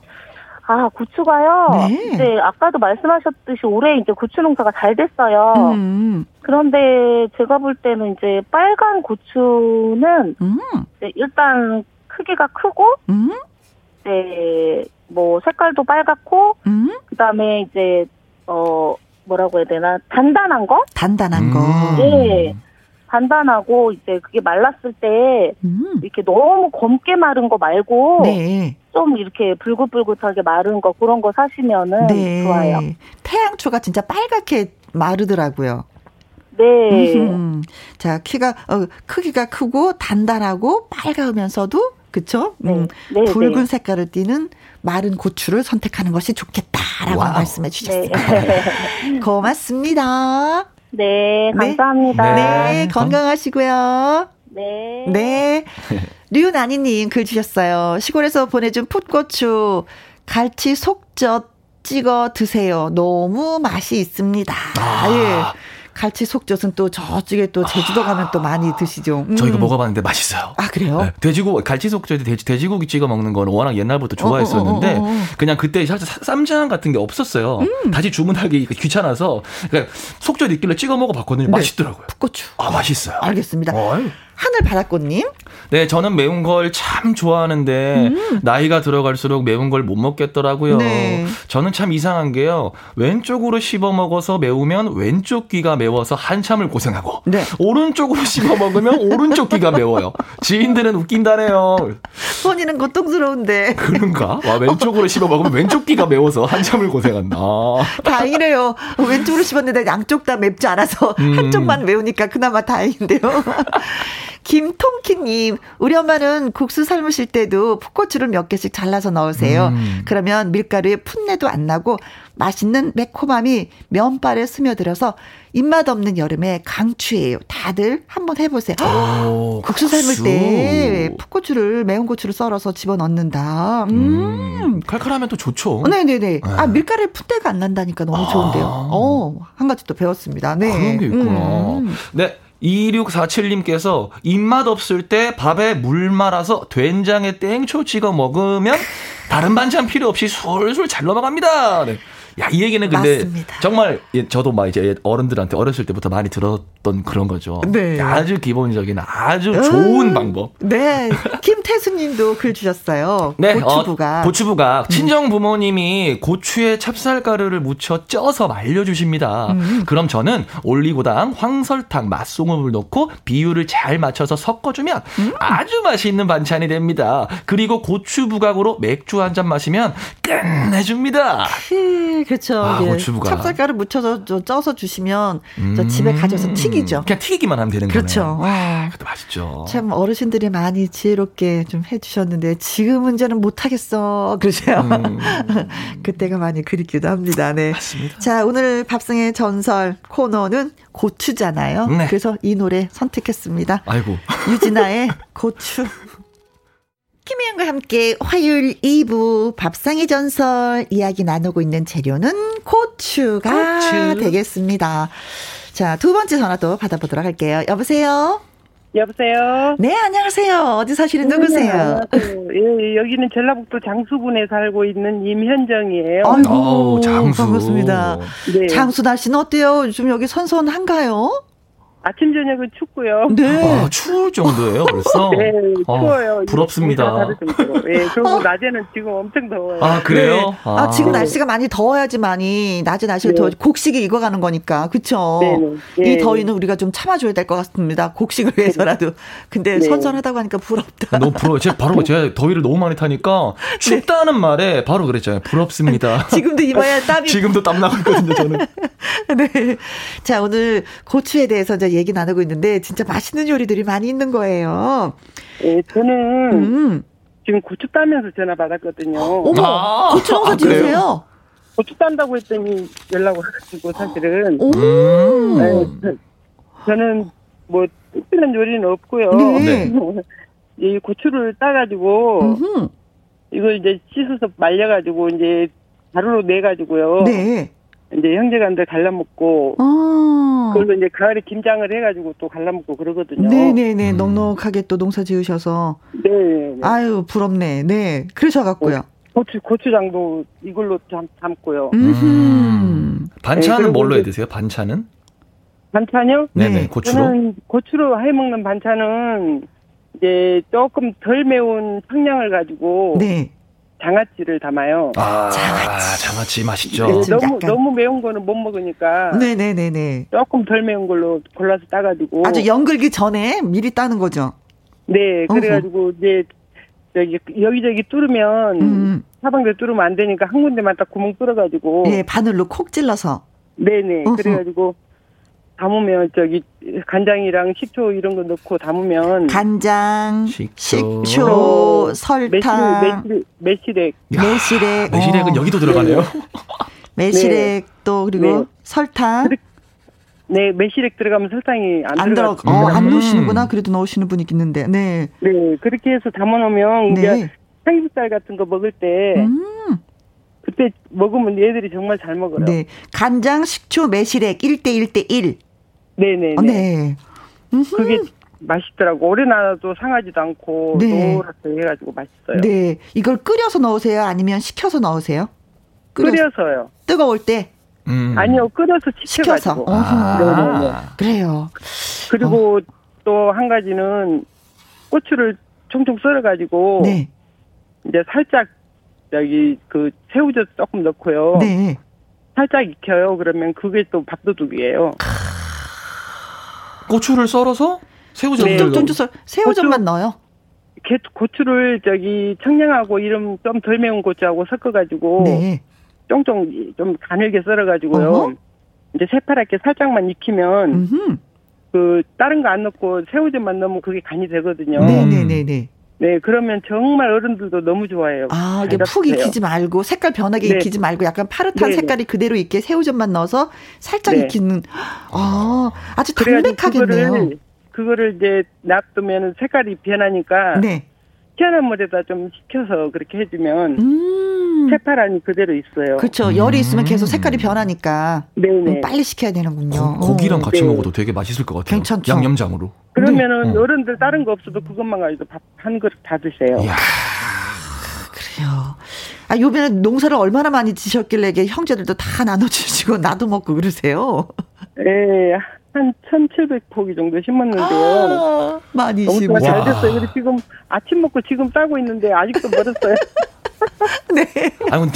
아, 고추가요? 네. 네, 아까도 말씀하셨듯이 올해 이제 고추 농사가 잘 됐어요. 음. 그런데 제가 볼 때는 이제 빨간 고추는 음. 네, 일단 크기가 크고, 음. 네, 뭐 색깔도 빨갛고, 음. 그 다음에 이제, 어, 뭐라고 해야 되나, 단단한 거? 단단한 거. 네. 단단하고 이제 그게 말랐을 때 음. 이렇게 너무 검게 마른 거 말고 네. 좀 이렇게 불긋불긋하게 마른 거 그런 거 사시면은 네. 좋아요. 태양초가 진짜 빨갛게 마르더라고요. 네. 음. 자 키가 어, 크기가 크고 단단하고 빨가우면서도 그쵸? 네. 음, 네, 붉은 네. 색깔을 띠는 마른 고추를 선택하는 것이 좋겠다라고 와우. 말씀해 주셨어요. 네. 고맙습니다. 네, 감사합니다. 네, 네 건강하시고요. 네. 네. 류나니님 글 주셨어요. 시골에서 보내준 풋고추, 갈치 속젓 찍어 드세요. 너무 맛이 있습니다. 아. 예. 갈치 속젓은 또 저쪽에 또 제주도 가면 또 많이 드시죠. 음. 저 이거 먹어봤는데 맛있어요. 아 그래요? 네, 돼지고 갈치 속젓에 돼지, 돼지고기 찍어 먹는 거는 워낙 옛날부터 좋아했었는데 어, 어, 어, 어, 어. 그냥 그때 살짝 쌈장 같은 게 없었어요. 음. 다시 주문하기 귀찮아서 그러니까 속젓 있길래 찍어 먹어봤거든요. 네. 맛있더라고요. 풋고추. 아 맛있어요. 알겠습니다. 어이. 하늘바닷꽃님. 네, 저는 매운 걸 참 좋아하는데 음. 나이가 들어갈수록 매운 걸 못 먹겠더라고요. 네. 저는 참 이상한 게요. 왼쪽으로 씹어 먹어서 매우면 왼쪽 귀가 매워서 한참을 고생하고 네. 오른쪽으로 씹어 먹으면 오른쪽 귀가 매워요. 지인들은 웃긴다네요. 본인은 고통스러운데. 그런가? 와, 왼쪽으로 씹어 먹으면 왼쪽 귀가 매워서 한참을 고생한다. 다행이래요. 왼쪽으로 씹었는데 양쪽 다 맵지 않아서 음. 한쪽만 매우니까 그나마 다행인데요. 김통키님, 우리 엄마는 국수 삶으실 때도 풋고추를 몇 개씩 잘라서 넣으세요. 음. 그러면 밀가루에 풋내도 안 나고 맛있는 매콤함이 면발에 스며들어서 입맛 없는 여름에 강추예요. 다들 한번 해보세요. 오, 국수 삶을 때 풋고추를 매운 고추를 썰어서 집어 넣는다. 음. 음. 칼칼하면 또 좋죠. 네네네. 네. 아 밀가루에 풋내가 안 난다니까 너무 아. 좋은데요. 어, 한 가지 또 배웠습니다. 네. 그런 게 있구나. 음. 네. 2647님께서 입맛 없을 때 밥에 물 말아서 된장에 땡초 찍어 먹으면 다른 반찬 필요 없이 술술 잘 넘어갑니다. 네. 야, 이 얘기는 근데 맞습니다. 정말 저도 막 이제 어른들한테 어렸을 때부터 많이 들었던 그런 거죠. 네. 아주 기본적인 아주 음, 좋은 방법. 네. 김태수 님도 글 주셨어요. 네. 고추부각. 어, 고추부각. 음. 친정 부모님이 고추에 찹쌀가루를 묻혀 쪄서 말려 주십니다. 음. 그럼 저는 올리고당, 황설탕, 맛소금을 넣고 비율을 잘 맞춰서 섞어 주면 음. 아주 맛있는 반찬이 됩니다. 그리고 고추부각으로 맥주 한 잔 마시면 끝내 줍니다. 그, 그렇죠. 아, 예. 고추부가. 찹쌀가루 묻혀서 쪄서 주시면 음. 집에 가져서 튀기죠. 그냥 튀기만 하면 되는 그렇죠. 거네요. 아, 그것도 맛있죠. 참 어르신들이 많이 지혜롭게 좀 해주셨는데 지금은 저는 못하겠어 그러세요. 음. 그때가 많이 그립기도 합니다. 네. 맞습니다. 자 오늘 밥상의 전설 코너는 고추잖아요. 네. 그래서 이 노래 선택했습니다. 아이고. 유진아의 고추. 김혜영과 함께 화요일 2부 밥상의 전설 이야기 나누고 있는 재료는 고추가 고추. 되겠습니다. 자, 두 번째 전화도 받아보도록 할게요. 여보세요? 여보세요? 네, 안녕하세요. 어디 사시는 네, 누구세요? 예, 여기는 전라북도 장수군에 살고 있는 임현정이에요. 아이고, 장수. 반갑습니다. 네. 장수 날씨는 어때요? 요즘 여기 선선한가요? 아침 저녁은 춥고요. 네. 아, 추울 정도예요, 벌써? 네, 추워요. 아, 부럽습니다. 네, 그리고 낮에는 지금 엄청 더워요. 아, 그래요? 네. 아. 아. 지금 날씨가 많이 더워야지만이 낮에 날씨가 네. 더 곡식이 익어가는 거니까, 그쵸? 네, 네. 이 네. 더위는 우리가 좀 참아 줘야 될 것 같습니다. 곡식을 위해서라도. 근데 네. 선선하다고 하니까 부럽다. 너무 부러워요. 제가 바로 제가 더위를 너무 많이 타니까 춥다는 말에 바로 그랬잖아요. 부럽습니다. 지금도 이마에 땀이. 지금도 땀 나고 있거든요, 저는. 네. 자, 오늘 고추에 대해서 이제 얘기 나누고 있는데 진짜 맛있는 요리들이 많이 있는 거예요. 네, 저는 음. 지금 고추 따면서 전화 받았거든요. 어머, 아, 고추 농사 아, 지으세요? 고추 딴다고 했더니 연락 와가지고 사실은. 음. 네, 저는 뭐 특별한 요리는 없고요. 네. 이 고추를 따가지고 음흠. 이걸 이제 씻어서 말려가지고 이제 가루로 내 가지고요. 네. 이제 형제간들 갈라먹고 아. 그걸로 이제 가을에 김장을 해가지고 또 갈라먹고 그러거든요. 네네네 음. 넉넉하게 또 농사 지으셔서. 네. 네. 아유 부럽네. 네 그러셔갖고요. 어, 고추 고추장도 이걸로 담, 담고요. 음. 반찬은 네, 뭘로 해 드세요? 반찬은? 반찬이요? 네네 네. 고추로. 저는 고추로 해 먹는 반찬은 이제 조금 덜 매운 청량을 가지고. 네. 장아찌를 담아요. 아, 장아찌, 장아찌 맛있죠. 네, 너무 약간... 너무 매운 거는 못 먹으니까. 네네네네. 조금 덜 매운 걸로 골라서 따가지고. 아주 연글기 전에 미리 따는 거죠. 네, 그래가지고 어허. 이제 저기 여기저기 뚫으면 음. 사방들 뚫으면 안 되니까 한 군데만 딱 구멍 뚫어가지고. 네, 바늘로 콕 찔러서. 네네. 어허. 그래가지고 담으면 저기 간장이랑 식초 이런 거 넣고 담으면 간장, 식초, 식초 설탕, 매실액, 매실액, 매실액은 어. 여기도 들어가네요. 매실액 네. 또 그리고 네. 설탕. 네, 매실액 들어가면 설탕이 안, 안 들어. 어, 안 음. 넣으시는구나. 그래도 넣으시는 분이 있는데. 네. 네, 그렇게 해서 담아놓으면 네. 이제 삼겹살 같은 거 먹을 때. 음. 그때 먹으면 얘들이 정말 잘 먹어요. 네. 간장, 식초, 매실액 1대 1대 1. 네네. 어, 네. 그게 맛있더라고. 오래 놔도 상하지도 않고 네. 노랗게 해가지고 맛있어요. 네. 이걸 끓여서 넣으세요? 아니면 식혀서 넣으세요? 끓여서. 요 뜨거울 때? 음. 아니요. 끓여서 식혀서. 아. 그래요. 그리고 어. 또한 가지는 고추를 총총 썰어가지고 네. 이제 살짝 여기 그 새우젓 조금 넣고요. 네. 살짝 익혀요. 그러면 그게 또 밥도둑이에요. 고추를 썰어서 새우젓을 네. 좀, 좀 새우젓만 고추, 넣어요. 고추를 저기 청량하고 이름 좀 덜 매운 고추하고 섞어가지고 네. 쫑쫑 좀 가늘게 썰어가지고요. 어허? 이제 새파랗게 살짝만 익히면 음흠. 그 다른 거 안 넣고 새우젓만 넣으면 그게 간이 되거든요. 네네네네. 네, 그러면 정말 어른들도 너무 좋아해요. 아, 이게 푹 익히지 말고 색깔 변하게 네. 익히지 말고 약간 파릇한 네, 네. 색깔이 그대로 있게 새우젓만 넣어서 살짝 네. 익히는 아, 아주 담백하겠네요. 그거를, 그거를 이제 놔두면 색깔이 변하니까 네. 시원한 물에다 좀 식혀서 그렇게 해주면 음. 새파란이 그대로 있어요. 그렇죠. 열이 있으면 계속 색깔이 변하니까 네네. 음, 빨리 식혀야 되는군요. 고, 기랑 같이 네. 먹어도 되게 맛있을 것 같아요. 괜찮죠. 양념장으로. 그러면은 네. 어른들 다른 거 없어도 그것만 가지고 밥 한 그릇 다 드세요. 이야. 그래요. 아, 요번에 농사를 얼마나 많이 지셨길래 형제들도 다 나눠주시고 나도 먹고 그러세요? 네, 한 1,700포기 정도 심었는데요. 아, 많이 심으잘 됐어요. 그래서 지금 아침 먹고 지금 따고 있는데 아직도 멀었어요. 네. 아니,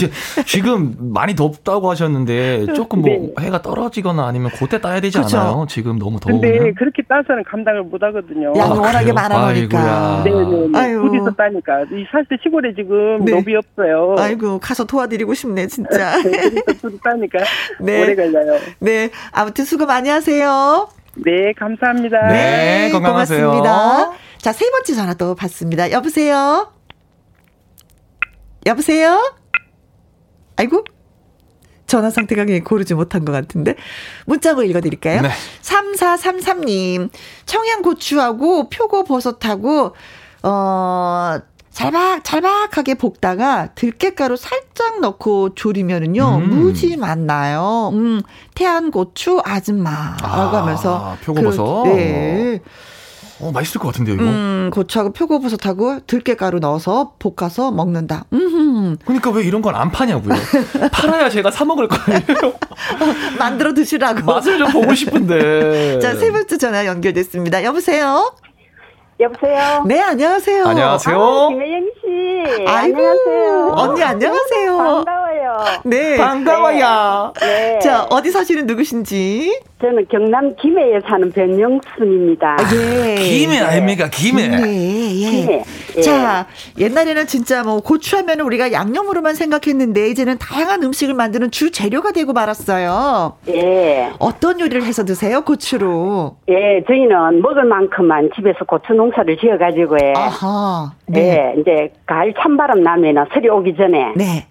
지금 많이 덥다고 하셨는데 조금 뭐 네. 해가 떨어지거나 아니면 그때 따야 되지 그렇죠. 않아요? 지금 너무 더우면. 근데 그렇게 따서는 감당을 못 하거든요. 양이 아, 워낙에 많아 보니까. 네네. 아유. 둘이서 따니까. 이 사실 시골에 지금 네. 노비 없어요. 아이고, 가서 도와드리고 싶네, 진짜. 네, 둘이 따니까 네. 오래 걸려요. 네. 아무튼 수고 많이 하세요. 네, 감사합니다. 네, 건강하세요. 고맙습니다. 자, 세 번째 전화 또 받습니다. 여보세요? 여보세요? 아이고. 전화 상태가 그냥 고르지 못한 것 같은데. 문자로 읽어드릴까요? 네. 3433님. 청양고추하고 표고버섯하고, 어, 잘박, 잘박하게 볶다가 들깨가루 살짝 넣고 조리면은요, 음. 무지 맛나요. 음, 태안고추 아줌마라고 아, 하면서. 표고버섯? 그, 네. 어, 맛있을 것 같은데요, 이거? 음, 고추하고 표고버섯하고 들깨가루 넣어서 볶아서 먹는다. 음 그러니까 왜 이런 건 안 파냐고요? 팔아야 제가 사 먹을 거예요. 만들어 드시라고. 맛을 좀 보고 싶은데. 자, 세 번째 전화 연결됐습니다. 여보세요? 여보세요? 네, 안녕하세요. 안녕하세요. 아, 김혜영 씨. 아이고, 안녕하세요. 언니, 안녕하세요. 반가워요. 네. 반가워요. 네. 자, 어디 사시는 누구신지? 저는 경남 김해에 사는 변영순입니다. 아, 예. 김해 아닙니까? 김해. 김해. 예. 김해. 예. 자, 옛날에는 진짜 뭐 고추하면 우리가 양념으로만 생각했는데 이제는 다양한 음식을 만드는 주 재료가 되고 말았어요. 예. 어떤 요리를 해서 드세요? 고추로? 예, 저희는 먹을 만큼만 집에서 고추 농사를 지어 가지고 예. 아하. 네. 예, 이제 가을 찬바람 나면은 설이 오기 전에. 네.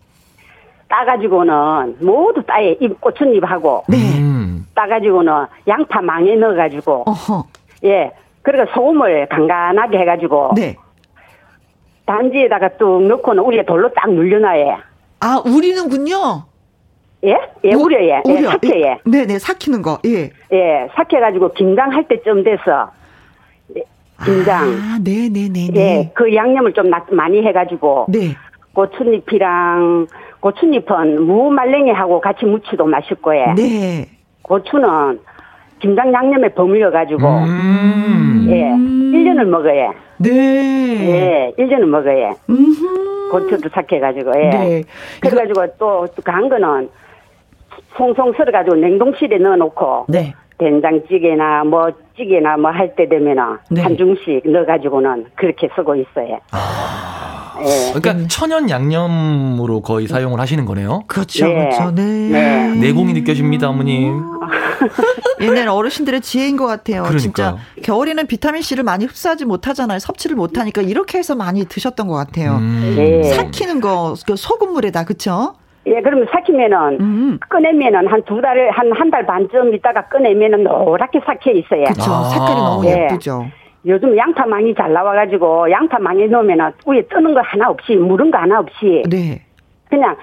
따가지고는 모두 따에 잎 고추잎하고. 네. 음. 따가지고는 양파 망에 넣어가지고. 어허. 예. 그리고 소금을 간간하게 해가지고. 네. 단지에다가 뚝 넣고는 우리에 돌로 딱 눌려놔요. 아, 우리는군요. 예? 예, 우, 려예 예, 삭혀예. 예. 네네, 삭히는 거, 예. 예, 삭혀가지고 김장할 때쯤 돼서, 김장. 아, 네네네. 예, 그 양념을 좀 많이 해가지고. 네. 고추잎이랑, 고추잎은 무말랭이하고 같이 무치도 맛있고요. 네. 고추는 김장 양념에 버무려 가지고. 음. 예, 1년을 먹어요. 네. 예, 1년을 먹어요. 음흠. 고추도 삭혀 가지고, 예. 네. 그래 가지고 또, 간 거는 송송 썰어 가지고 냉동실에 넣어 놓고. 네. 된장찌개나 뭐 찌개나 뭐 할 때 되면은 네. 한 중씩 넣어가지고는 그렇게 쓰고 있어요. 아. 네. 그러니까 천연 양념으로 거의 사용을 하시는 거네요. 그렇죠, 네. 그렇죠. 네. 네. 내공이 느껴집니다, 어머님. 옛날 어르신들의 지혜인 것 같아요. 그러니까요. 진짜 겨울에는 비타민 C를 많이 흡수하지 못하잖아요. 섭취를 못하니까 이렇게 해서 많이 드셨던 것 같아요. 음. 네. 삭히는 거, 그 소금물에다, 그쵸? 예, 그러면 삭히면은, 음. 꺼내면은 한 두 달, 한, 한 달 반쯤 있다가 꺼내면은 노랗게 삭혀 있어요. 그쵸. 아. 색깔이 너무 예. 예쁘죠. 요즘 양파망이 잘 나와가지고, 양파망에 넣으면은 위에 뜨는 거 하나 없이, 물은 거 하나 없이. 네. 그냥,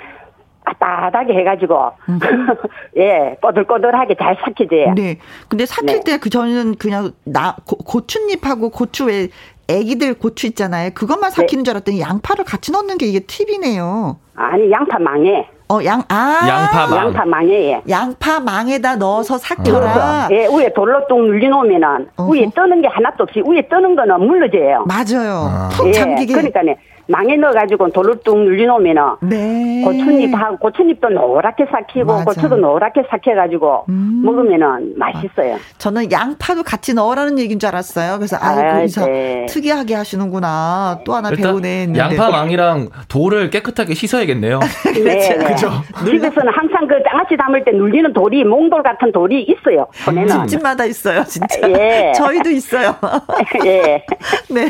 따뜻하게 해가지고, 음. 예, 꼬들꼬들하게 잘 삭히지. 네. 근데 삭힐 네. 때그 저는 그냥 나, 고, 추잎하고 고추 왜 애기들 고추 있잖아요. 그것만 삭히는 네. 줄 알았더니 양파를 같이 넣는 게 이게 팁이네요. 아니 양파 망에. 어, 양, 아. 양파 망. 양파 망에. 예. 양파 망에다 넣어서 삭혀라. 예, 위에 돌로 뚝 눌려놓으면은, 위에 뜨는 게 하나도 없이, 위에 뜨는 거는 물러져요. 맞아요. 아. 푹 잠기게. 예, 그러니까네. 망에 넣어가지고 돌로 뚝 눌려놓으면은 네. 고추잎하고 고추잎도 노랗게 삭히고 맞아. 고추도 노랗게 삭혀가지고 음. 먹으면은 맛있어요. 저는 양파도 같이 넣으라는 얘기인 줄 알았어요. 그래서 아이고 아, 이사 네. 특이하게 하시는구나. 또 하나 배우네. 양파 망이랑 돌을 깨끗하게 씻어야겠네요. 네, 그렇죠. 집에서는 항상 그 장아찌 담을 때 눌리는 돌이 몽돌 같은 돌이 있어요. 손에는. 집집마다 있어요, 진짜. 예. 저희도 있어요. 예. 네.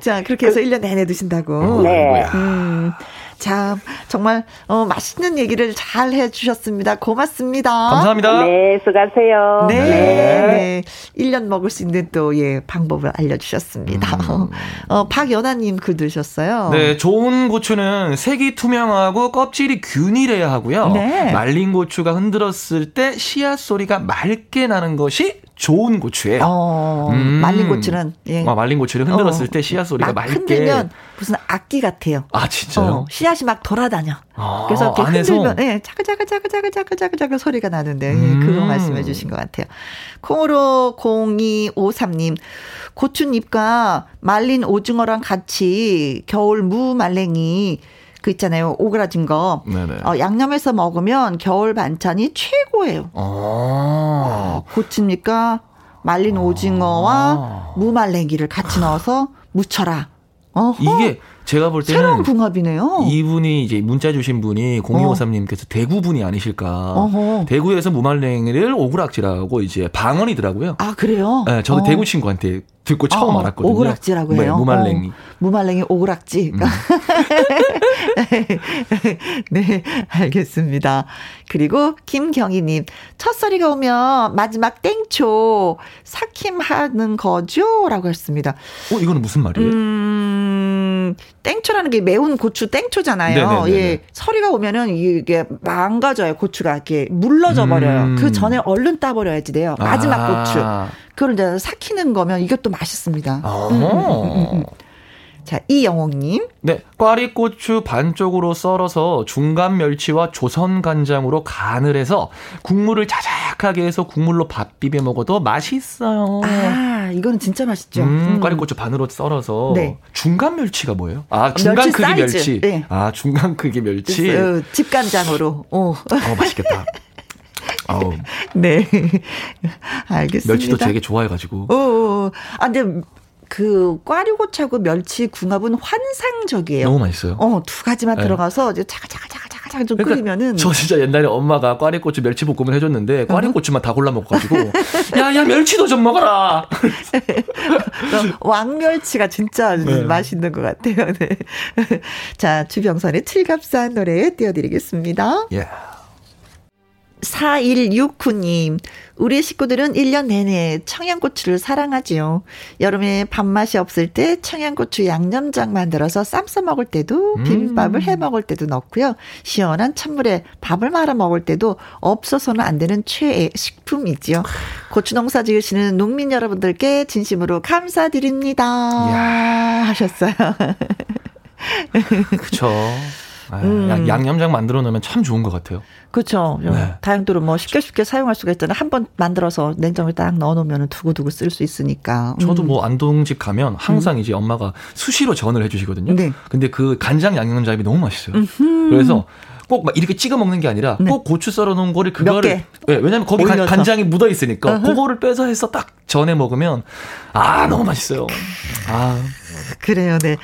자 그렇게 해서 그, 1년 내내 드신다고. 네. 음. 자, 정말 어, 맛있는 얘기를 잘 해주셨습니다. 고맙습니다. 감사합니다. 네, 수고하세요. 네, 네. 네. 1년 먹을 수 있는 또, 예, 방법을 알려주셨습니다. 음. 어, 박연아님 글 드셨어요. 네, 좋은 고추는 색이 투명하고 껍질이 균일해야 하고요. 네. 말린 고추가 흔들었을 때 씨앗 소리가 맑게 나는 것이 좋은 고추예요. 어, 음. 말린 고추는 예. 아, 말린 고추를 흔들었을 어, 때 씨앗 소리가 맑게 흔들면 무슨 악기 같아요. 아 진짜요? 어, 씨앗이 막 돌아다녀. 아, 그래서 이렇게 안에서? 흔들면 예, 자글자글자글자글자글자글 소리가 나는데 예, 음. 예, 그거 말씀해 주신 것 같아요. 콩으로 0253님 고추잎과 말린 오징어랑 같이 겨울 무말랭이 그 있잖아요. 오그라진 거. 네네. 어, 양념해서 먹으면 겨울 반찬이 최고예요. 아. 고칩니까? 말린 오징어와 아. 무말랭이를 같이 넣어서 무쳐라. 어허. 이게 제가 볼 때는 새로운 궁합이네요. 이분이 이제 문자 주신 분이 0253님께서 어. 대구 분이 아니실까. 어허. 대구에서 무말랭이를 오그락지라고 이제 방언이더라고요. 아 그래요? 네, 저도 어. 대구 친구한테 듣고 처음 어, 알았거든요. 오그락지라고 해요. 네, 무말랭이. 어, 무말랭이 오그락지. 음. 네, 알겠습니다. 그리고 김경희님, 첫 소리가 오면 마지막 땡초 삭힘하는 거죠? 라고 했습니다. 어, 이거는 무슨 말이에요? 음, 땡초라는 게 매운 고추 땡초잖아요. 네네네네. 예, 서리가 오면은 이게 망가져요. 고추가 이렇게 물러져 버려요. 음. 그 전에 얼른 따버려야지 돼요. 마지막 아. 고추. 그걸 이제 삭히는 거면 이것도 맛있습니다. 아. 음, 음, 음, 자, 이영옥님. 네, 꽈리고추 반쪽으로 썰어서 중간 멸치와 조선 간장으로 간을 해서 국물을 자작하게 해서 국물로 밥 비벼 먹어도 맛있어요. 아, 이거는 진짜 맛있죠. 음, 음. 꽈리고추 반으로 썰어서. 네. 중간 멸치가 뭐예요? 아, 중간 멸치 크기 사이즈. 멸치. 네. 아, 중간 크기 멸치. 그, 집간장으로. 어. 어, 맛있겠다. 네. 알겠습니다. 멸치도 되게 좋아해가지고. 어, 어, 어. 아, 근데 그 꽈리고차고 멸치 궁합은 환상적이에요. 너무 맛있어요. 어, 두 가지만 네. 들어가서 이제 차가차가차가차가 좀 그러니까 끓이면은 저 진짜 옛날에 엄마가 꽈리고추 멸치 볶음을 해줬는데 꽈리고추만 다 골라 먹어가지고 야야 멸치도 좀 먹어라. 왕멸치가 진짜 네. 맛있는 것 같아요. 네. 자 주병선의 칠갑산 노래 띄워드리겠습니다. 예. Yeah. 4169님, 우리 식구들은 1년 내내 청양고추를 사랑하지요. 여름에 밥맛이 없을 때 청양고추 양념장 만들어서 쌈 싸 먹을 때도 음. 비빔밥을 해 먹을 때도 넣고요. 시원한 찬물에 밥을 말아 먹을 때도 없어서는 안 되는 최애 식품이지요. 고추 농사 지으시는 농민 여러분들께 진심으로 감사드립니다. 야 하셨어요. 그쵸. 아, 음. 양념장 만들어 놓으면 참 좋은 것 같아요. 그렇죠. 네. 다용도로 뭐 쉽게 쉽게 사용할 수가 있잖아요. 한 번 만들어서 냉장고에 딱 넣어 놓으면 두고두고 쓸 수 있으니까. 저도 음. 뭐 안동집 가면 항상 음. 이제 엄마가 수시로 전을 해 주시거든요. 네. 근데 그 간장 양념장이 너무 맛있어요. 음흠. 그래서 꼭 막 이렇게 찍어 먹는 게 아니라 네. 꼭 고추 썰어 놓은 거를 그거를 네, 왜냐면 거기 간, 간장이 묻어 있으니까 uh 그거를 빼서 해서 딱 전에 먹으면 아 너무 맛있어요. 아 그래요, 네.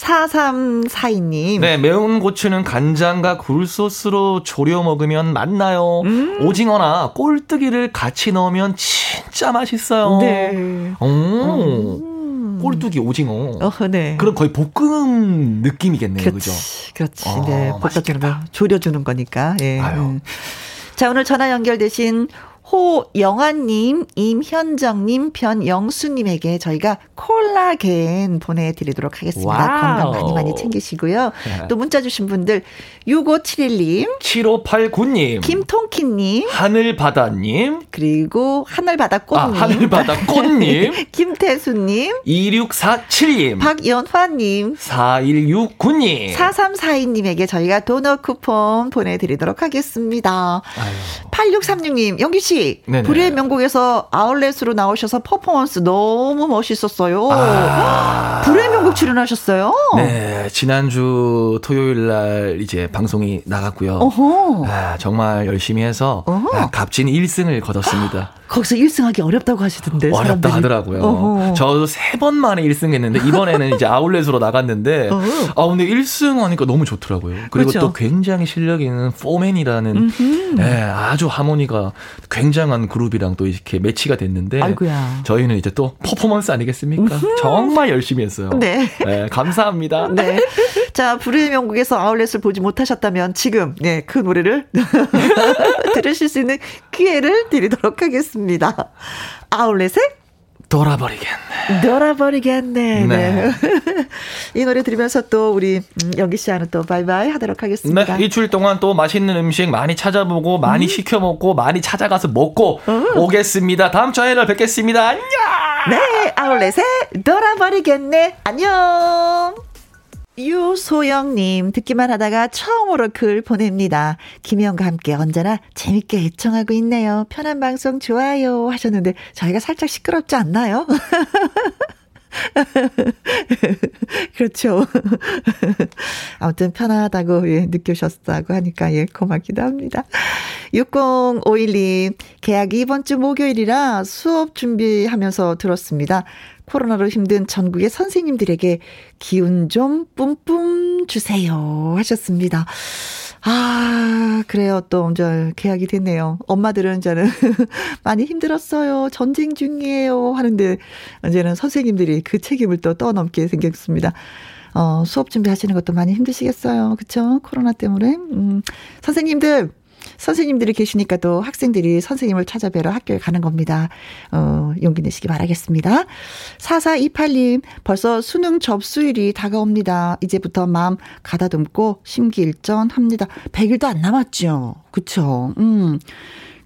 4342님. 네, 매운 고추는 간장과 굴소스로 졸여 먹으면 맛나요. 음. 오징어나 꼴뚜기를 같이 넣으면 진짜 맛있어요. 네. 오. 음. 꼴뚜기 오징어. 어, 네. 그럼 거의 볶음 느낌이겠네요. 그렇지, 그죠? 그렇지. 어, 네. 볶아주는 거, 졸여주는 거니까. 예. 아유. 음. 자, 오늘 전화 연결되신 호영아님, 임현정님, 변영수님에게 저희가 콜라겐 보내드리도록 하겠습니다. 와우. 건강 많이 많이 챙기시고요. 네. 또 문자 주신 분들 6571님, 7589님, 김통키님, 하늘바다님, 그리고 하늘바다꽃님, 아, 하늘바다꽃님, 김태수님, 2647님, 박연화님, 4169님, 4342님에게 저희가 도넛 쿠폰 보내드리도록 하겠습니다. 아유. 8636님, 영기씨, 네네. 불의 명곡에서 아울렛으로 나오셔서 퍼포먼스 너무 멋있었어요. 아. 불의 명곡 출연하셨어요? 네, 지난주 토요일 날 이제 방송이 나갔고요. 아, 정말 열심히 해서 아, 값진 1승을 거뒀습니다. 거기서 1승하기 어렵다고 하시던데. 어렵다 사람들이. 하더라고요. 어허. 저도 세 번 만에 1승 했는데 이번에는 이제 아울렛으로 나갔는데 아 근데 1승 하니까 너무 좋더라고요. 그리고 그렇죠. 또 굉장히 실력 있는 포맨이라는 네, 아주 하모니가 굉장한 그룹이랑 또 이렇게 매치가 됐는데 아이고야. 저희는 이제 또 퍼포먼스 아니겠습니까? 음흠. 정말 열심히 했어요. 네. 네 감사합니다. 네. 자, 불의 명곡에서 아울렛을 보지 못하셨다면 지금 네, 그 노래를 들으실 수 있는 기회를 드리도록 하겠습니다. 아울렛의 돌아버리겠네. 돌아버리겠네. 네. 네. 이 노래 들으면서 또 우리 음, 영기 씨와는 또 바이바이 하도록 하겠습니다. 네, 이출 동안 또 맛있는 음식 많이 찾아보고 많이 음. 시켜 먹고 많이 찾아가서 먹고 음. 오겠습니다. 다음 주에 뵙겠습니다. 안녕. 네, 아울렛에 돌아버리겠네. 안녕. 유소영님, 듣기만 하다가 처음으로 글 보냅니다. 김희영과 함께 언제나 재밌게 애청하고 있네요. 편한 방송 좋아요. 하셨는데, 저희가 살짝 시끄럽지 않나요? 그렇죠. 아무튼 편하다고 예, 느끼셨다고 하니까 예, 고맙기도 합니다. 6051님, 계약이 이번 주 목요일이라 수업 준비하면서 들었습니다. 코로나로 힘든 전국의 선생님들에게 기운 좀 뿜뿜 주세요. 하셨습니다. 아, 그래요. 또, 이제, 계약이 됐네요. 엄마들은 저는 많이 힘들었어요. 전쟁 중이에요. 하는데, 이제는 선생님들이 그 책임을 또 떠넘게 생겼습니다. 어, 수업 준비하시는 것도 많이 힘드시겠어요. 그쵸? 코로나 때문에. 음, 선생님들, 선생님들이 계시니까 또 학생들이 선생님을 찾아뵈러 학교에 가는 겁니다. 어, 용기 내시기 바라겠습니다. 4428님, 벌써 수능 접수일이 다가옵니다. 이제부터 마음 가다듬고 심기일전 합니다. 100일도 안 남았죠. 그쵸? 음.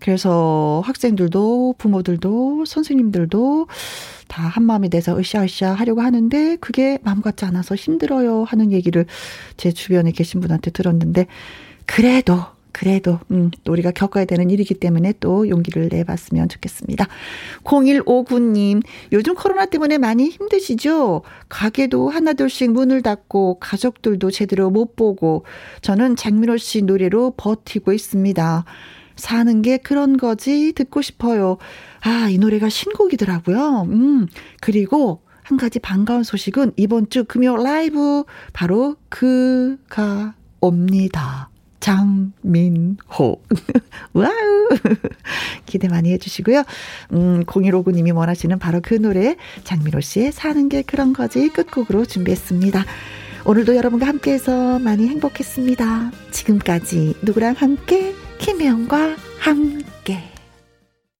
그래서 학생들도 부모들도 선생님들도 다 한마음이 돼서 으쌰으쌰 하려고 하는데 그게 마음 같지 않아서 힘들어요 하는 얘기를 제 주변에 계신 분한테 들었는데 그래도 그래도 음, 또 우리가 겪어야 되는 일이기 때문에 또 용기를 내봤으면 좋겠습니다. 0159님, 요즘 코로나 때문에 많이 힘드시죠? 가게도 하나둘씩 문을 닫고 가족들도 제대로 못 보고 저는 장민호 씨 노래로 버티고 있습니다. 사는 게 그런 거지 듣고 싶어요. 아, 이 노래가 신곡이더라고요. 음, 그리고 한 가지 반가운 소식은 이번 주 금요 라이브 바로 그가 옵니다. 장민호. 와우. 기대 많이 해주시고요. 음, 0159님이 원하시는 바로 그 노래, 장민호 씨의 사는 게 그런 거지 끝곡으로 준비했습니다. 오늘도 여러분과 함께해서 많이 행복했습니다. 지금까지 누구랑 함께, 김혜영과 함께.